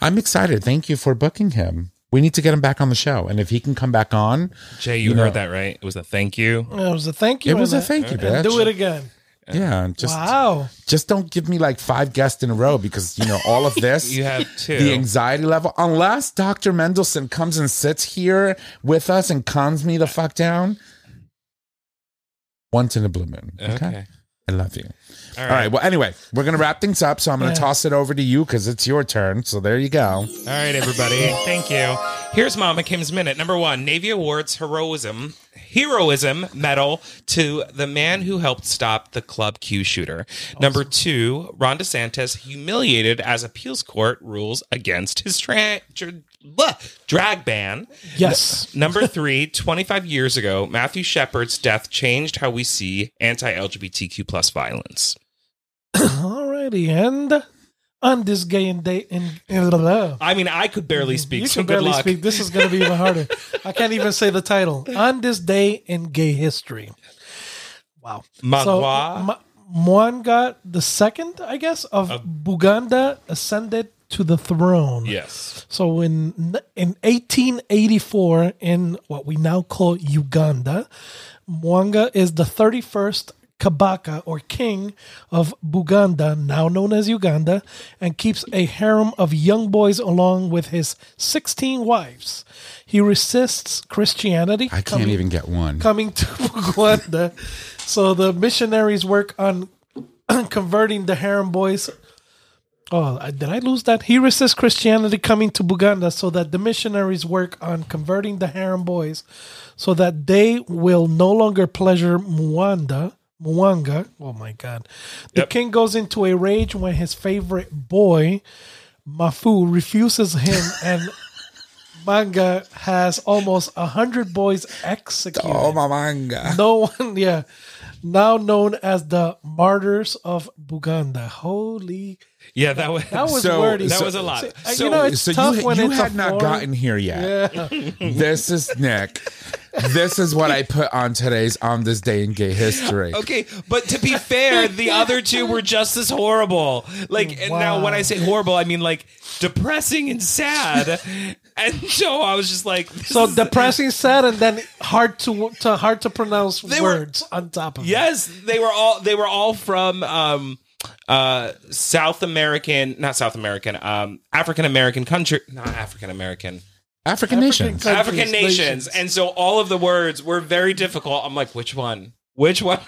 I'm excited. Thank you for booking him. We need to get him back on the show, and if he can come back on, Jay, you, you heard know. that right? It was a thank you. it was a thank you. it was a thank you, and bitch. Do it again. Yeah, just wow. just don't give me like five guests in a row because you know all of <laughs> this. You have two. the anxiety level. Unless Dr. Mendelsohn comes and sits here with us and calms me the fuck down. Once in a blue moon. Okay. okay. I love you. All All right. Well, anyway, we're going to wrap things up. So I'm going to toss it over to you because it's your turn. So there you go. All right, everybody. Thank you. Here's Mama Kim's minute. Number one, Navy awards heroism heroism medal to the man who helped stop the Club Q shooter. Number two, Ron DeSantis humiliated as appeals court rules against his tra- dr- blah, drag ban. Yes. Number three, 25 years ago, Matthew Shepard's death changed how we see anti-LGBTQ plus violence. <coughs> Alrighty, and on this gay and day in, in I mean, I could barely speak, you so can good barely luck. speak. This is going to be even harder. I can't even say the title. On this day in gay history. Wow. Magua? Ma- Mwanga the second, I guess, of Buganda ascended to the throne. Yes. So in in 1884, in what we now call Uganda, Mwanga is the 31st Kabaka or king of Buganda, now known as Uganda, and keeps a harem of young boys along with his 16 wives. He resists Christianity. I can't coming- even get one. coming to <laughs> Buganda. so the missionaries work on <clears throat> converting the harem boys. Oh, did I lose that? He resists Christianity coming to Buganda so that the missionaries work on converting the harem boys so that they will no longer pleasure Mwanda. Mwanga. Oh my God. The Yep. king goes into a rage when his favorite boy, Mafu, refuses him <laughs> and Manga has almost a hundred boys executed. Oh, my manga. No one, yeah. Now known as the Martyrs of Buganda. Holy, Yeah, that was that was So- wordy. that so- was a lot. Uh, So, you know, it's so tough you, when you it's had a not foreign- gotten here yet. Yeah. <laughs> This is Nick. this is what I put on today's On This Day in Gay History. Okay, but to be fair, the other two were just as horrible. Like and now, when I say horrible, I mean like depressing and sad. And so I was just like, this So is- depressing, sad, and then hard to to hard to pronounce They were- words on top of it. yes, they were all they were all from um, uh, South American, not South American, um, African American country, not African American. African nations. countries, African nations. And so all of the words were very difficult. I'm like, which one? Eh. Which one?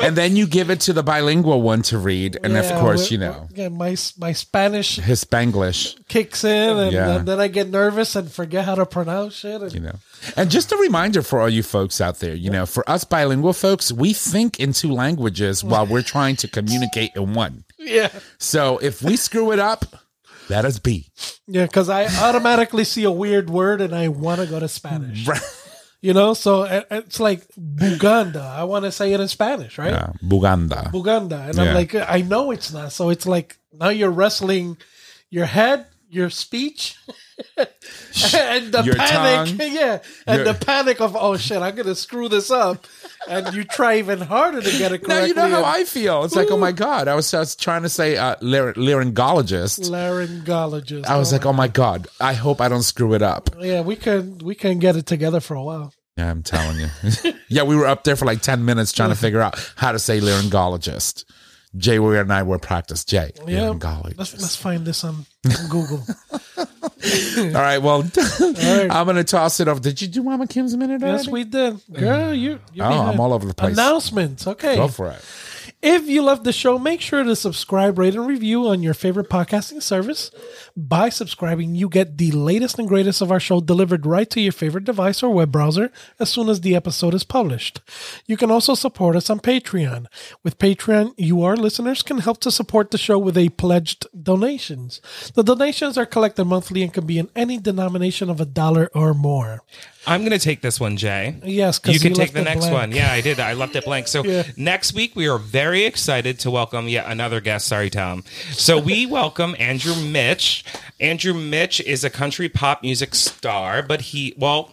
And then you give it to the bilingual one to read. And of course, you know, yeah, my my Spanish his Spanglish, kicks in, and, Yeah. and then I get nervous and forget how to pronounce it. And, you know. And just a reminder for all you folks out there, you know, for us bilingual folks, we think in two languages while we're trying to communicate in one. yeah, So if we screw it up, let us be. yeah, because I automatically see a weird word and I want to go to Spanish. <laughs> You know, so it's like Buganda. I want to say it in Spanish, right? Uh, Buganda. Buganda, and Yeah. I'm like, I know it's not. So it's like now you're wrestling your head, your speech, <laughs> and the Your panic. tongue. <laughs> yeah, and Your- the panic of oh shit, I'm gonna screw this up, and you try even harder to get it <laughs> Now you know how I feel. It's like, oh my god! I was just trying to say uh, lar- laryngologist. laryngologist. I was like, oh my god! I hope I don't screw it up. yeah, we can we can get it together for a while. Yeah, I'm telling you. yeah, we were up there for like ten minutes trying to figure out how to say laryngologist. Jay, we and I were practice. Jay, Yeah, laryngologist. let's let's find this on, on <laughs> Google. All right, well, <laughs> I'm gonna toss it off. Did you do Mama Kim's minute? yes, already? we did, girl. You you're Oh, I'm all over the place. Announcements. Okay. Go for it. If you love the show, make sure to subscribe, rate, and review on your favorite podcasting service. By subscribing, you get the latest and greatest of our show delivered right to your favorite device or web browser as soon as the episode is published. You can also support us on Patreon. With Patreon, you, our listeners, can help to support the show with a pledged donations. The donations are collected monthly and can be in any denomination of a dollar or more. I'm going to take this one, Jay. Yes, you can take the next blank. one. Yeah, I did. I left it blank. So Yeah. next week we are very excited to welcome yet another guest. Sorry, Tom. So we <laughs> welcome Andrew Mitch. Andrew Mitch is a country pop music star, but he well.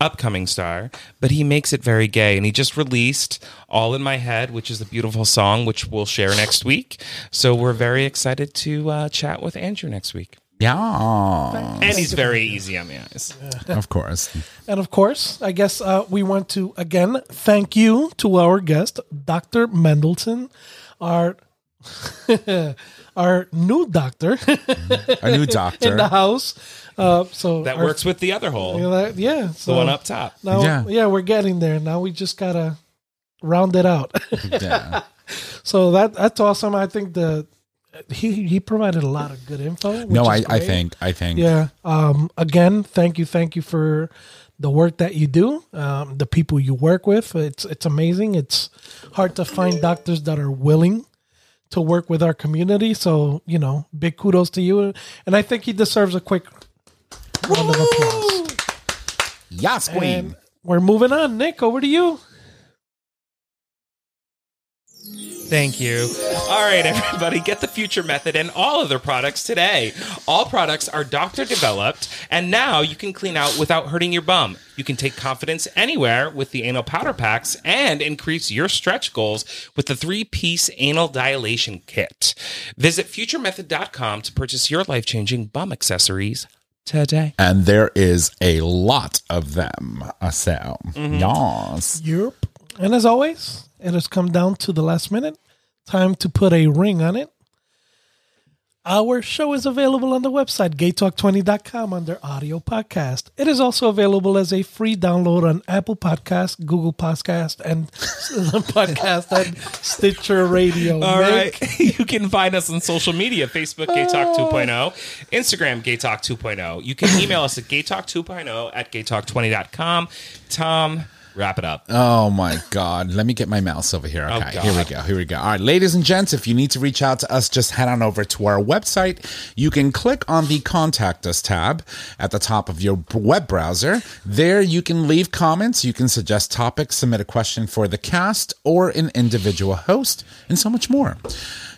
Upcoming star, but he makes it very gay. And he just released All in My Head, which is a beautiful song, which we'll share next week. So we're very excited to uh, chat with Andrew next week. Yeah, And he's very easy on the eyes. of course. And of course, I guess uh, we want to again thank you to our guest, Dr. Mendelsohn, our <laughs> our new doctor A new doctor. in the house. Uh, so That our- works with the other hole, you know, that- yeah, the one up top. Now, Yeah. yeah. we're getting there. Now we just gotta round it out. Yeah. <laughs> so that that's awesome. I think the he he provided a lot of good info. which No, I, I think I think Yeah. Um, again, thank you, thank you for the work that you do. Um, the people you work with. It's it's amazing. It's hard to find doctors that are willing to work with our community. So you know, big kudos to you. And I think he deserves a quick round of applause. Yes, queen. And we're moving on. Nick, over to you. Thank you. All right, <laughs> everybody, get the Future Method and all other products today. All products are doctor developed, and now you can clean out without hurting your bum. You can take confidence anywhere with the anal powder packs and increase your stretch goals with the three piece anal dilation kit. Visit futuremethod.com to purchase your life changing bum accessories today. And there is a lot of them. So, mm-hmm. yes. Europe. And as always, it has come down to the last minute. Time to put a ring on it. Our show is available on the website, gaytalk20.com, under audio podcast. It is also available as a free download on Apple Podcast, Google Podcast, and <laughs> Podcast and Stitcher Radio. All Nick. right. <laughs> you can find us on social media Facebook Gay Talk 2.0, Instagram Gay Talk 2.0. You can email us at gaytalk2.0 at gaytalk20.com. Tom, wrap it up. Oh my God. Let me get my mouse over here. Oh, okay, God. here we go. Here we go. All right, ladies and gents, if you need to reach out to us, just head on over to our website. You can click on the Contact Us tab at the top of your web browser. There you can leave comments, you can suggest topics, submit a question for the cast or an individual host, and so much more.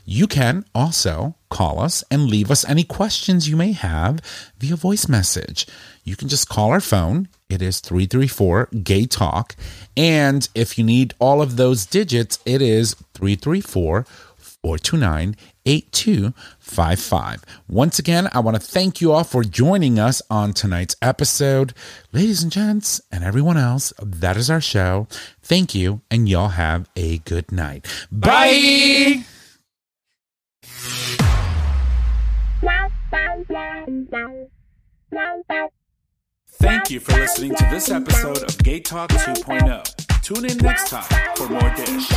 You can also call us and leave us any questions you may have via voice message. You can just call our phone. It is 334 Gay Talk. And if you need all of those digits, it is 334 429 8255. Once again, I want to thank you all for joining us on tonight's episode. Ladies and gents, and everyone else, that is our show. Thank you, and y'all have a good night. Bye. Thank you for listening to this episode of GayTalk 2.0. Tune in next time for more dish.